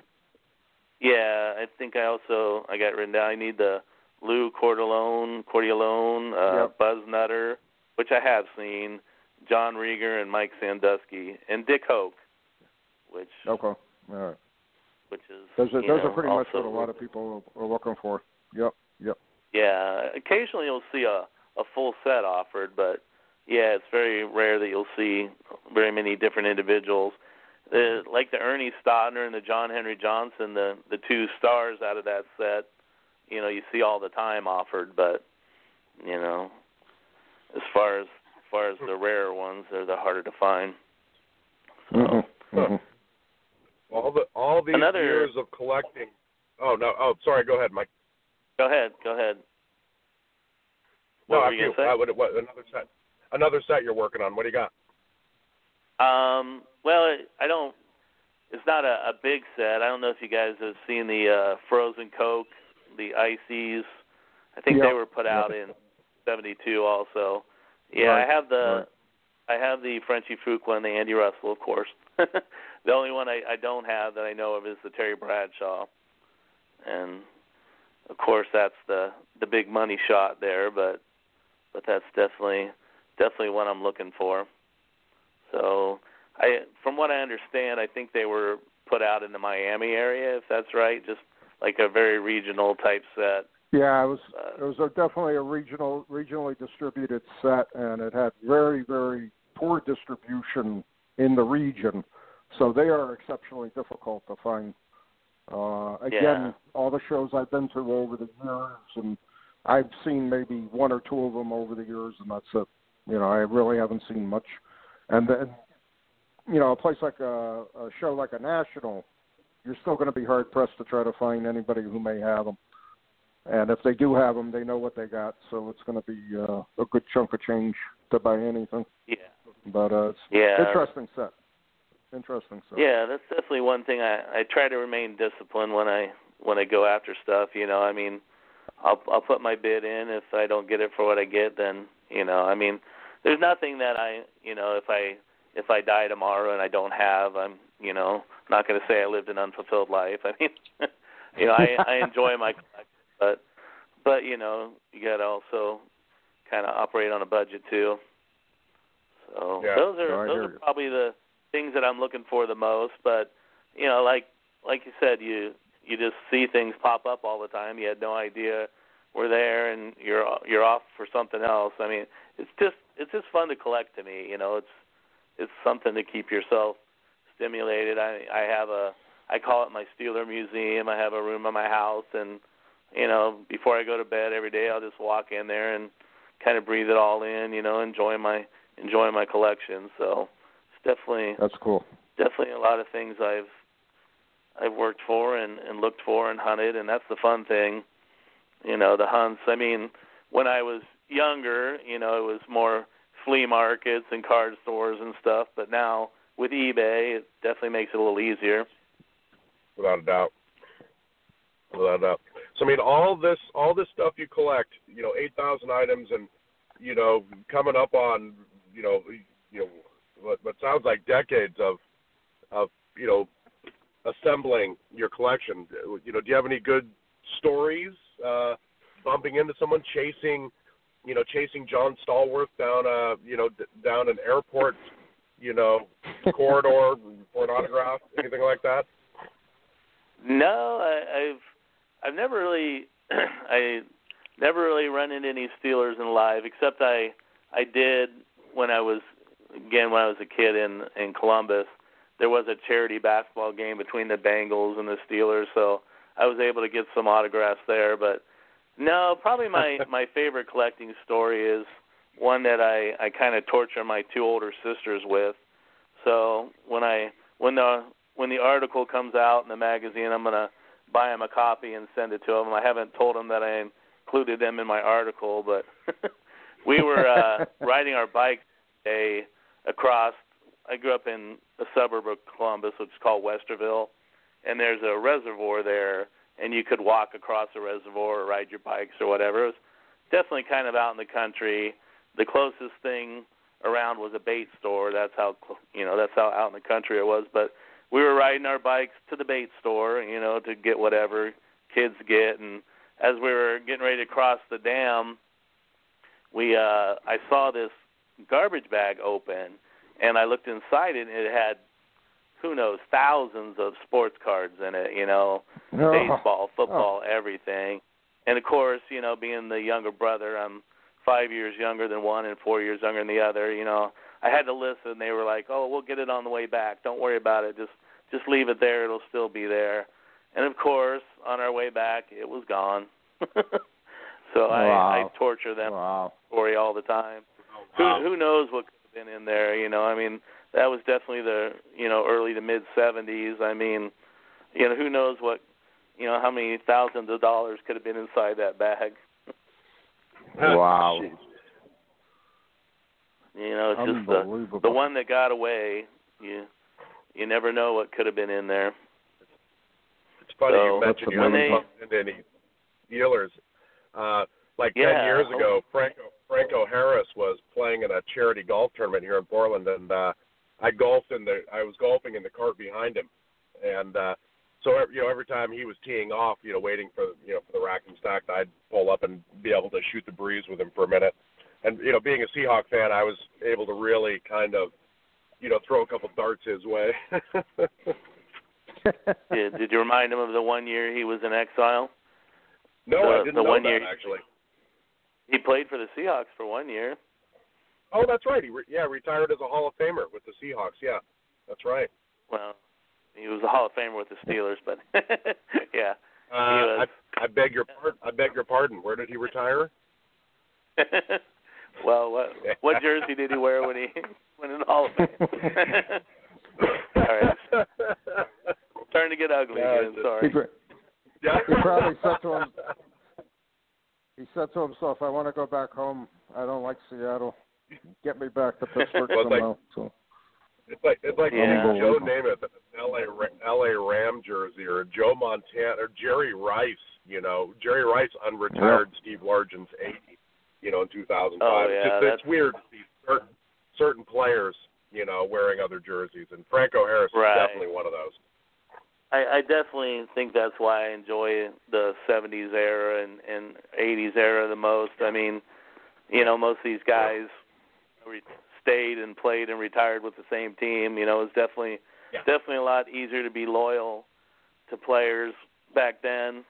Yeah, I think I also I got written down. I need the Lou Cordelone, Cordialone, uh, Yep. Buzz Nutter, which I have seen, John Reger and Mike Sandusky, and Dick Hoak, which okay. All right. which is Those are those know, are pretty much what a lot of people are looking for. Yep. Yep. Yeah, occasionally you'll see a a full set offered, but yeah, it's very rare that you'll see very many different individuals. The, like the Ernie Stautner and the John Henry Johnson, the the two stars out of that set, you know, you see all the time offered, but you know, as far as, as far as the rarer ones, they're the harder to find. So, Mm-hmm. Mm-hmm. All the all these Another- years of collecting. Oh no! Oh, sorry. Go ahead, Mike. Go ahead, go ahead. What no, were after you you. say? Uh, what, what, another set. Another set you're working on. What do you got? Um, well, I don't. It's not a, a big set. I don't know if you guys have seen the uh, Frozen Coke, the Ices. I think Yep. they were put out in '72 also. Yeah, Right, I have the. right. I have the Frenchy Fuqua and the Andy Russell, of course. the only one I, I don't have that I know of is the Terry Bradshaw, and of course that's the the big money shot there. But but that's definitely definitely what I'm looking for. So I, from what I understand, I think they were put out in the Miami area, if that's right, just like a very regional type set. Yeah, it was Uh, it was a, definitely a regional regionally distributed set, and it had very very poor distribution in the region, so they are exceptionally difficult to find. Uh, again, Yeah. all the shows I've been to over the years, and I've seen maybe one or two of them over the years, and that's it. You know, I really haven't seen much. And then, you know, a place like a, a show like a national, you're still going to be hard pressed to try to find anybody who may have them. And if they do have them, they know what they got, so it's going to be uh, a good chunk of change to buy anything. yeah, But uh, it's yeah, interesting set. Interesting set. yeah. That's definitely one thing. I I try to remain disciplined when I when I go after stuff. You know, I mean, I'll I'll put my bid in. If I don't get it for what I get, then you know, I mean, there's nothing that I you know if I if I die tomorrow and I don't have, I'm you know not going to say I lived an unfulfilled life. I mean, you know, I I enjoy my collection, but but you know, you got to also kind of operate on a budget too. So Yeah. those are No, those are probably the things that I'm looking for the most. But you know, like like you said, you you just see things pop up all the time. You had no idea were there, and you're you're off for something else. I mean, it's just it's just fun to collect to me. You know, it's it's something to keep yourself stimulated. I I have a I call it my Steeler museum. I have a room in my house, and you know, before I go to bed every day, I'll just walk in there and kind of breathe it all in. You know, enjoy my enjoy my collection. So it's definitely That's cool. definitely a lot of things I've I've worked for and, and looked for and hunted and that's the fun thing. You know, the hunts. I mean, when I was younger, you know, it was more flea markets and card stores and stuff, but now with eBay it definitely makes it a little easier. Without a doubt. Without a doubt. So I mean, all this all this stuff you collect, you know, eight thousand items, and you know, coming up on you know, you know, what, what sounds like decades of of you know, assembling your collection. You know, do you have any good stories? Uh, bumping into someone chasing, you know, chasing John Stallworth down a you know d- down an airport, you know, corridor for an autograph, anything like that? No, I, I've I've never really I never really run into any Steelers in live except I I did when I was again when I was a kid in in Columbus. There was a charity basketball game between the Bengals and the Steelers, so I was able to get some autographs there. But no, probably my my favorite collecting story is one that I I kind of torture my two older sisters with. So when I when the when the article comes out in the magazine, I'm gonna buy them a copy and send it to them. I haven't told them that I included them in my article, but we were uh, riding our bikes a across. I grew up in a suburb of Columbus, which is called Westerville, and there's a reservoir there, and you could walk across the reservoir or ride your bikes or whatever. It was definitely kind of out in the country. The closest thing around was a bait store. That's how you know that's how out in the country it was. But we were riding our bikes to the bait store, you know, to get whatever kids get. And as we were getting ready to cross the dam, we uh, I saw this garbage bag open, and I looked inside it, and it had who knows thousands of sports cards in it. You know, oh. baseball, football, oh. everything. And of course, you know, being the younger brother, I'm five years younger than one and four years younger than the other. You know, I had to listen. They were like, "Oh, we'll get it on the way back. Don't worry about it. Just just leave it there. It'll still be there." And of course, on our way back, it was gone. so Wow. I, I torture them Wow. story all the time. Wow. Who who knows what could have been in there? You know, I mean, that was definitely the you know early to mid '70s. I mean, you know, who knows what you know how many thousands of dollars could have been inside that bag. Wow. You know, it's just the the one that got away. You you never know what could have been in there. It's funny So, you mentioned you when haven't they- bumped into any dealers. Uh, like Yeah. ten years ago, Franco Franco Harris was playing in a charity golf tournament here in Portland, and uh, I golfed in the I was golfing in the cart behind him, and uh, so you know every time he was teeing off, you know, waiting for you know for the rack and stack, I'd pull up and be able to shoot the breeze with him for a minute. And you know, being a Seahawk fan, I was able to really kind of you know throw a couple darts his way. Did, did you remind him of the one year he was in exile? no, The- I didn't the know one that year- actually. He played for the Seahawks for one year. Oh, that's right. He re- yeah retired as a Hall of Famer with the Seahawks. Yeah, that's right. Well, he was a Hall of Famer with the Steelers, but yeah. Uh, I, was. I beg your pardon. I beg your pardon. Where did he retire? well, what what jersey did he wear when he went in the Hall of Fame? All right, starting to get ugly Yeah, again. it's- he, Sorry. He probably said to him- he said to himself, "I want to go back home. I don't like Seattle. Get me back to Pittsburgh Well, it's like- somehow." so, It's like it's like Yeah. Joe Namath in an LA LA Ram jersey or Joe Montana or Jerry Rice. You know, Jerry Rice unretired Steve Largent's 80. You know, in 2005. Oh, it's, yeah, just, that's- it's weird to see certain certain players. You know, wearing other jerseys, and Franco Harris Right. is definitely one of those. I, I definitely think that's why I enjoy the '70s era and, and '80s era the most. I mean, you know, most of these guys re- stayed and played and retired with the same team. You know, it's definitely Yeah. definitely a lot easier to be loyal to players back then.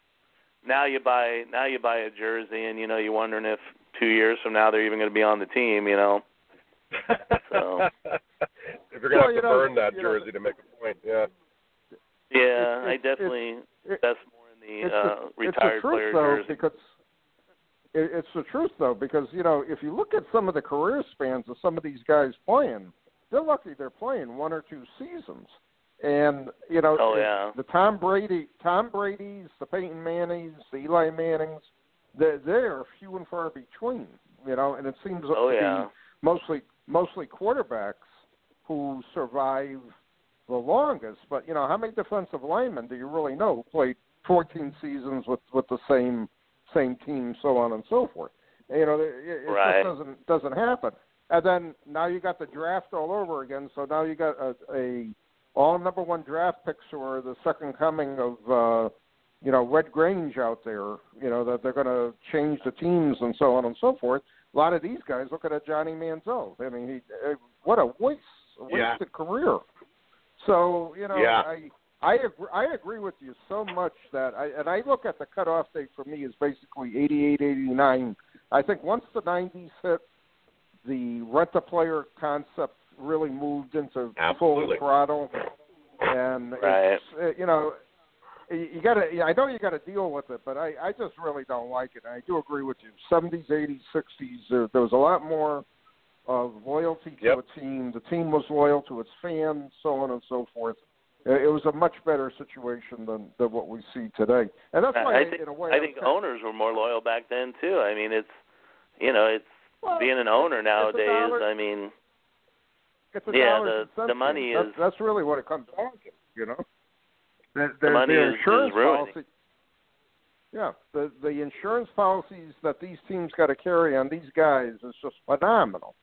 Now you buy now you buy a jersey and you know you're wondering if two years from now they're even going to be on the team. You know. So- if you're gonna Well, have you to know, burn that you know, jersey to make a point, yeah. Yeah, It's- I definitely it- that's more in the it's uh, the, it's the retired truth player though, jersey. because it, it's the truth though, because you know if you look at some of the career spans of some of these guys playing, they're lucky they're playing one or two seasons, and you know Oh, yeah. the Tom Brady, Tom Brady's, the Peyton Mannings, the Eli Mannings, they're, they're few and far between, you know, and it seems Oh, to yeah. be mostly mostly quarterbacks who survive the longest. But you know, how many defensive linemen do you really know who played 14 seasons with with the same same team, so on and so forth? You know, it, it Right. just doesn't doesn't happen. And then now you got the draft all over again. So now you got a, a all number one draft picks who are the second coming of uh, you know Red Grange out there. You know that they're going to change the teams and so on and so forth. A lot of these guys look at a Johnny Manziel. I mean, he uh, what a waste, a Yeah. wasted career. So you know, Yeah. I I agree, I agree with you so much that I and I look at the cutoff date for me is basically 88, 89. I think once the 90s hit, the rent a player concept really moved into Absolutely. full throttle, and Right. it's uh, you know. You you gotta. I know you got to deal with it, but I, I just really don't like it. I do agree with you. Seventies, eighties, sixties. There, there was a lot more of loyalty to Yep. a team. The team was loyal to its fans, so on and so forth. It was a much better situation than than what we see today, and that's why, I think in a way, I I'm think owners were more loyal back then too. I mean, it's you know, it's well, being an owner it's a nowadays. dollar- I mean, it's a yeah, dollars the- and the money. That's, is- that's really what it comes down to. You know, the, The money their is- is insurance ruining. policy. Yeah, the the insurance policies that these teams got to carry on these guys is just phenomenal.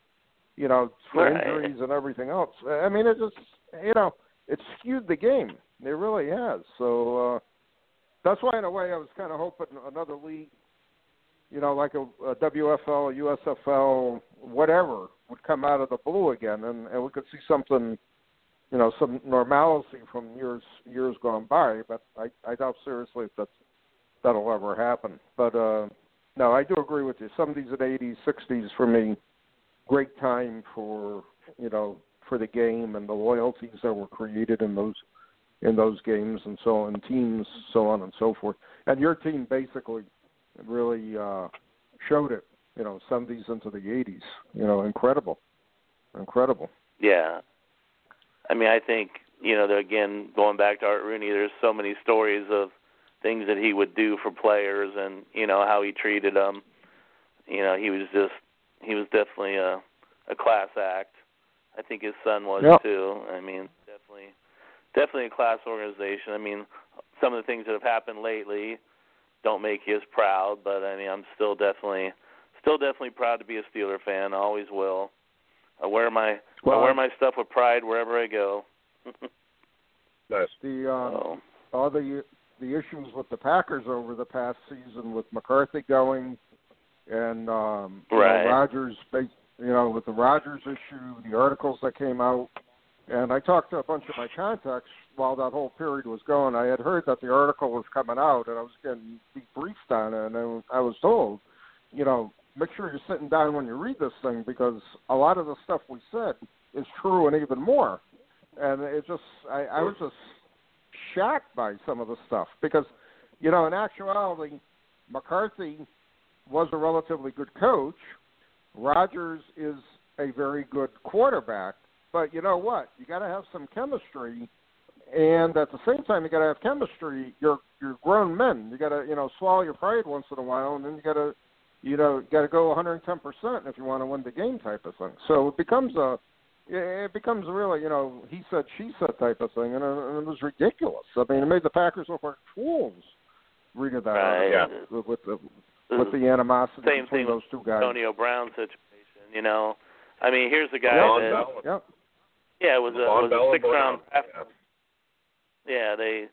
You know, for Right. injuries and everything else. I mean, it just you know, it's skewed the game. It really has. So uh that's why, in a way, I was kind of hoping another league, you know, like a, a WFL, USFL, whatever, would come out of the blue again, and, and we could see something, you know, some normalcy from years years gone by. But I I doubt seriously if that's that'll ever happen. But uh no, I do agree with you. Seventies and eighties, sixties for me, great time for you know for the game and the loyalties that were created in those in those games and so on, teams, so on and so forth. And your team basically really uh, showed it. You know, seventies into the eighties. You know, incredible, incredible. Yeah, I mean, I think you know, again, going back to Art Rooney, there's so many stories of things that he would do for players, and you know how he treated them. You know, he was just he was definitely a a class act. I think his son was yep. too. I mean, definitely definitely a class organization. I mean, some of the things that have happened lately don't make you as proud, but I mean, I'm still definitely still definitely proud to be a Steeler fan. I always will. I wear my well, I wear my stuff with pride wherever I go. nice. The um, oh. all the the issues with the Packers over the past season with McCarthy going and um right. you know, Rodgers you know with the Rodgers issue, the articles that came out and I talked to a bunch of my contacts while that whole period was going. I had heard that the article was coming out and I was getting debriefed on it and I was told, you know, make sure you're sitting down when you read this thing because a lot of the stuff we said is true and even more. And it just I, I was just shocked by some of the stuff because, you know, in actuality, McCarthy was a relatively good coach. Rodgers is a very good quarterback, but you know what? You got to have some chemistry, and at the same time, you got to have chemistry. You're you're grown men. You got to you know swallow your pride once in a while, and then you got to you know got to go 110 percent if you want to win the game type of thing. So it becomes a it becomes really, you know, he said, she said type of thing, uh, and it, was ridiculous. I mean, it made the Packers look like fools reading that right. yeah. with the with the animosity Same between thing those two guys. Antonio Brown situation, you know. I mean, here's a guy yeah, that, yeah, yeah, it was a, it was a six round draft. Yeah. yeah, they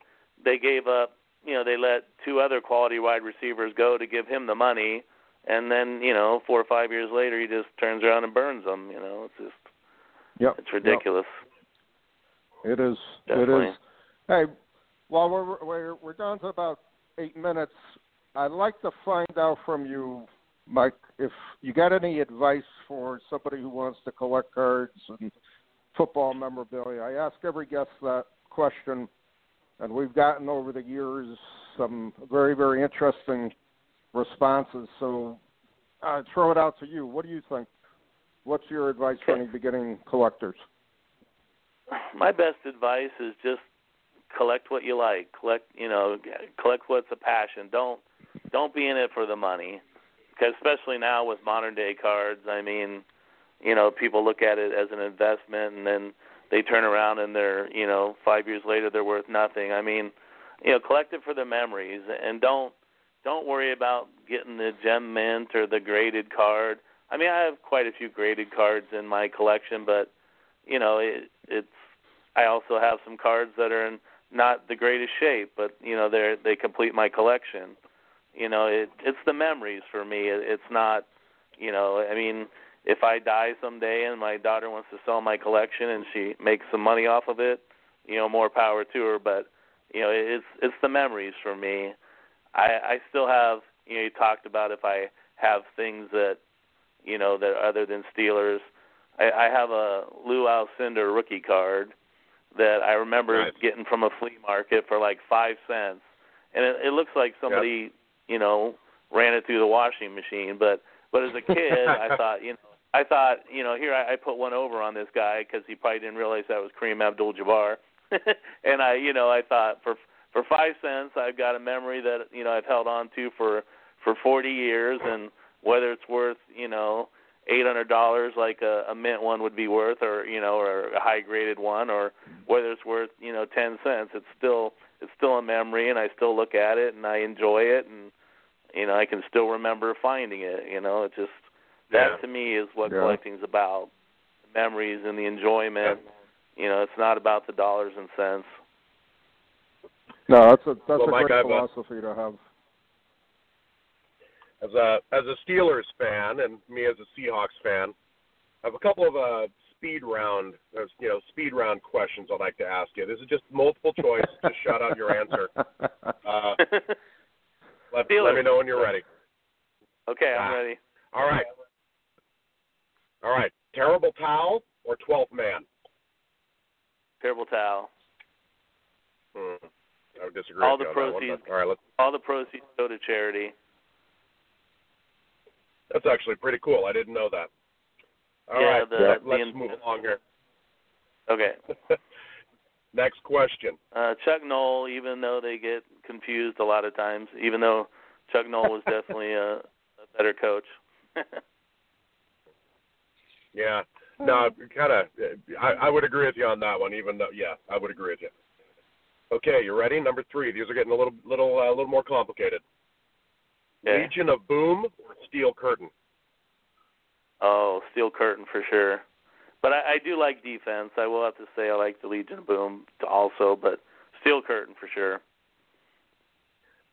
they gave up. You know, they let two other quality wide receivers go to give him the money, and then you know, four or five years later, he just turns around and burns them. You know, it's just Yep. It's ridiculous. Yep. It is. Definitely. It is. Hey, while we're we're we're down to about eight minutes, I'd like to find out from you, Mike, if you got any advice for somebody who wants to collect cards and football memorabilia. I ask every guest that question, and we've gotten over the years some very very interesting responses. So, I throw it out to you. What do you think? What's your advice for any beginning collectors? My best advice is just collect what you like. Collect, you know, collect what's a passion. Don't don't be in it for the money, because especially now with modern day cards, I mean, you know, people look at it as an investment, and then they turn around and they're, you know, five years later they're worth nothing. I mean, you know, collect it for the memories, and don't don't worry about getting the gem mint or the graded card. I mean, I have quite a few graded cards in my collection, but you know, it, it's. I also have some cards that are in not the greatest shape, but you know, they're they complete my collection. You know, it it's the memories for me. It, it's not, you know, I mean, if I die someday and my daughter wants to sell my collection and she makes some money off of it, you know, more power to her. But you know, it's it's the memories for me. I I still have. You know, you talked about if I have things that you know, that other than Steelers. I, I have a Lou Alcindor rookie card that I remember nice. getting from a flea market for like five cents, and it, it looks like somebody. You know, ran it through the washing machine. But but as a kid, I thought, you know. I thought, you know, here I, I put one over on this guy because he probably didn't realize that was Kareem Abdul-Jabbar, and I, you know, I thought for for five cents, I've got a memory that you know I've held on to for for 40 years, and whether it's worth you know eight hundred dollars like a, a mint one would be worth or you know or a high graded one or whether it's worth you know ten cents it's still it's still a memory and i still look at it and i enjoy it and you know i can still remember finding it you know it just that yeah. to me is what yeah. collecting's about the memories and the enjoyment yeah. you know it's not about the dollars and cents no that's a that's well, a Mike, great I've, uh, philosophy to have as a as a Steelers fan and me as a Seahawks fan, I have a couple of uh, speed round, uh, you know, speed round questions I'd like to ask you. This is just multiple choice. just shout out your answer. Uh, let, let me know when you're ready. Okay, I'm Ah. ready. All right. All right. Terrible towel or twelfth man? Terrible towel. Hmm. I would disagree All with the you on that one, proceeds. but- all right, let's. All the proceeds go to charity. That's actually pretty cool. I didn't know that. All Yeah, right, the- let's the- move along here. Okay. Next question. Uh, Chuck Noll, even though they get confused a lot of times, even though Chuck Noll was definitely a, a better coach. Yeah. No, kind of. I, I would agree with you on that one. Even though, yeah, I would agree with you. Okay, you ready? Number three. These are getting a little, little, uh, little more complicated. Okay. Legion of Boom or Steel Curtain? Oh, Steel Curtain for sure. But I, I do like defense. I will have to say I like the Legion of Boom also, but Steel Curtain for sure.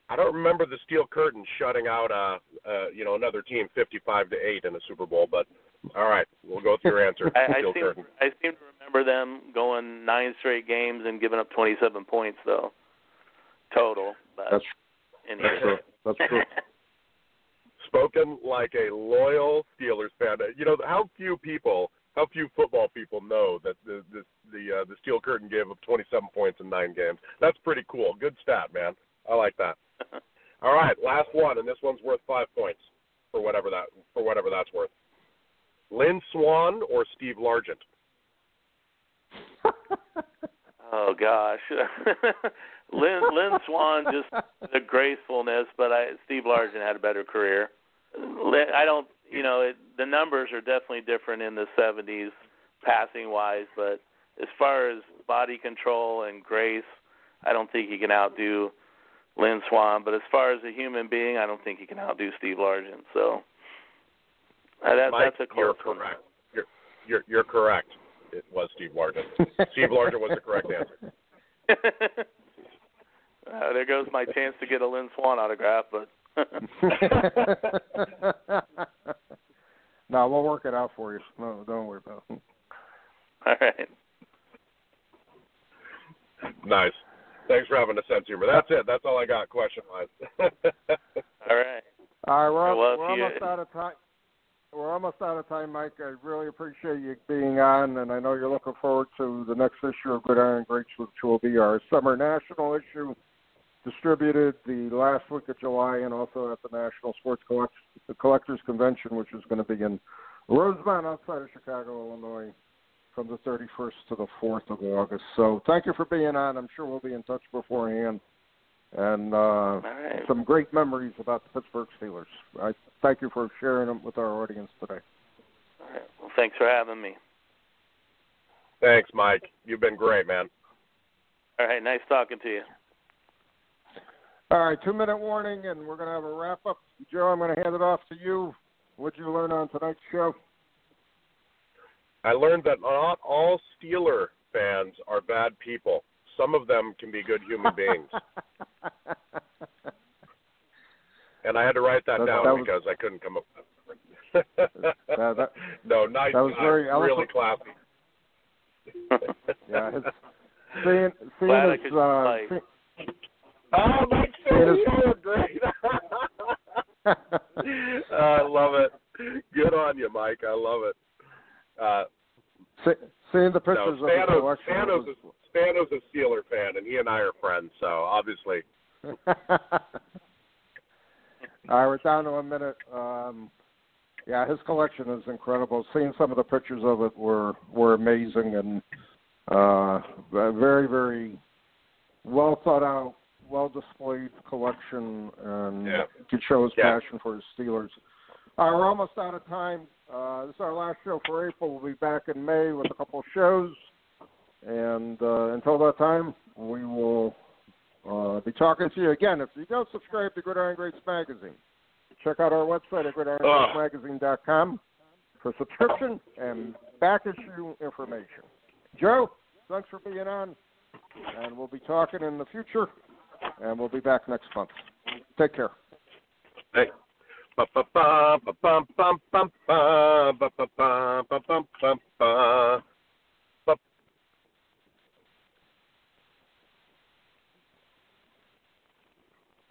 I don't remember the Steel Curtain shutting out, uh, uh, you know, another team fifty-five to eight in the Super Bowl. But all right, we'll go with your answer. I, I Steel seem Curtain. I seem to remember them going nine straight games and giving up 27 points though, total. But That's in that's true. That's true. Spoken like a loyal Steelers fan. You know how few people, how few football people know that the the the, uh, the Steel Curtain gave up 27 points in nine games. That's pretty cool. Good stat, man. I like that. All right, last one, and this one's worth five points for whatever that for whatever that's worth. Lynn Swann or Steve Largent? Oh gosh, Lynn Lynn Swann just the gracefulness, but I Steve Largent had a better career. Lynn- I don't, you know, it, the numbers are definitely different in the 70s passing wise, but as far as body control and grace, I don't think he can outdo Lynn Swann. But as far as a human being, I don't think he can outdo Steve Largent. So uh, that, Mike, that's a you're close one. correct. You're, you're you're correct. It was Steve Largent. Steve Largent was the correct answer. uh, there goes my chance to get a Lynn Swann autograph, but no, we'll work it out for you. No, don't worry about it. all right. Nice. Thanks for having a sense of humor. That's it. That's all I got question wise. All right. All right, we're, Well, we're you- almost out of time. We're almost out of time, Mike. I really appreciate you being on, and I know you're looking forward to the next issue of Gridiron Greats, which will be our summer national issue, distributed the last week of July, and also at the National Sports Collect- the Collectors Convention, which is going to be in Rosemont, outside of Chicago, Illinois, from the 31st to the 4th of August. So, thank you for being on. I'm sure we'll be in touch beforehand, and uh, All right. some great memories about the Pittsburgh Steelers. I thank you for sharing them with our audience today. All right. Well, thanks for having me. Thanks, Mike. You've been great, man. All right. Nice talking to you. All right, two minute warning, and we're going to have a wrap up. Joe, I'm going to hand it off to you. What'd you learn on tonight's show? I learned that not all Steeler fans are bad people. Some of them can be good human beings. and I had to write that That- down that was- because I couldn't come up with That- that- no, nice that was guy. very really classy. yeah, it's, seeing seeing Glad I could uh, see- Oh, It is- great. I love it. Good on you, Mike. I love it. Uh, see- seeing the no, pictures of the Spanos. Spanos, is, Spanos is a Steeler fan, and he and I are friends. So obviously, All right, we're down to a minute. Um, yeah, his collection is incredible. Seeing some of the pictures of it were were amazing and uh, very very well thought out, well displayed collection, and Yeah. could show his Yeah. passion for his Steelers. Right, we're almost out of time. Uh, this is our last show for April. We'll be back in May with a couple of shows, and uh, until that time, we will uh, be talking to you again. If you don't subscribe to Gridiron Iron Greats magazine, check out our website at gridirongreatsmagazine.com for subscription and back issue information. Joe, thanks for being on, and we'll be talking in the future, and we'll be back next month. Take care. Hey. Ba-ba-ba, ba-ba-ba, ba-ba-ba, ba-ba-ba, ba-ba-ba.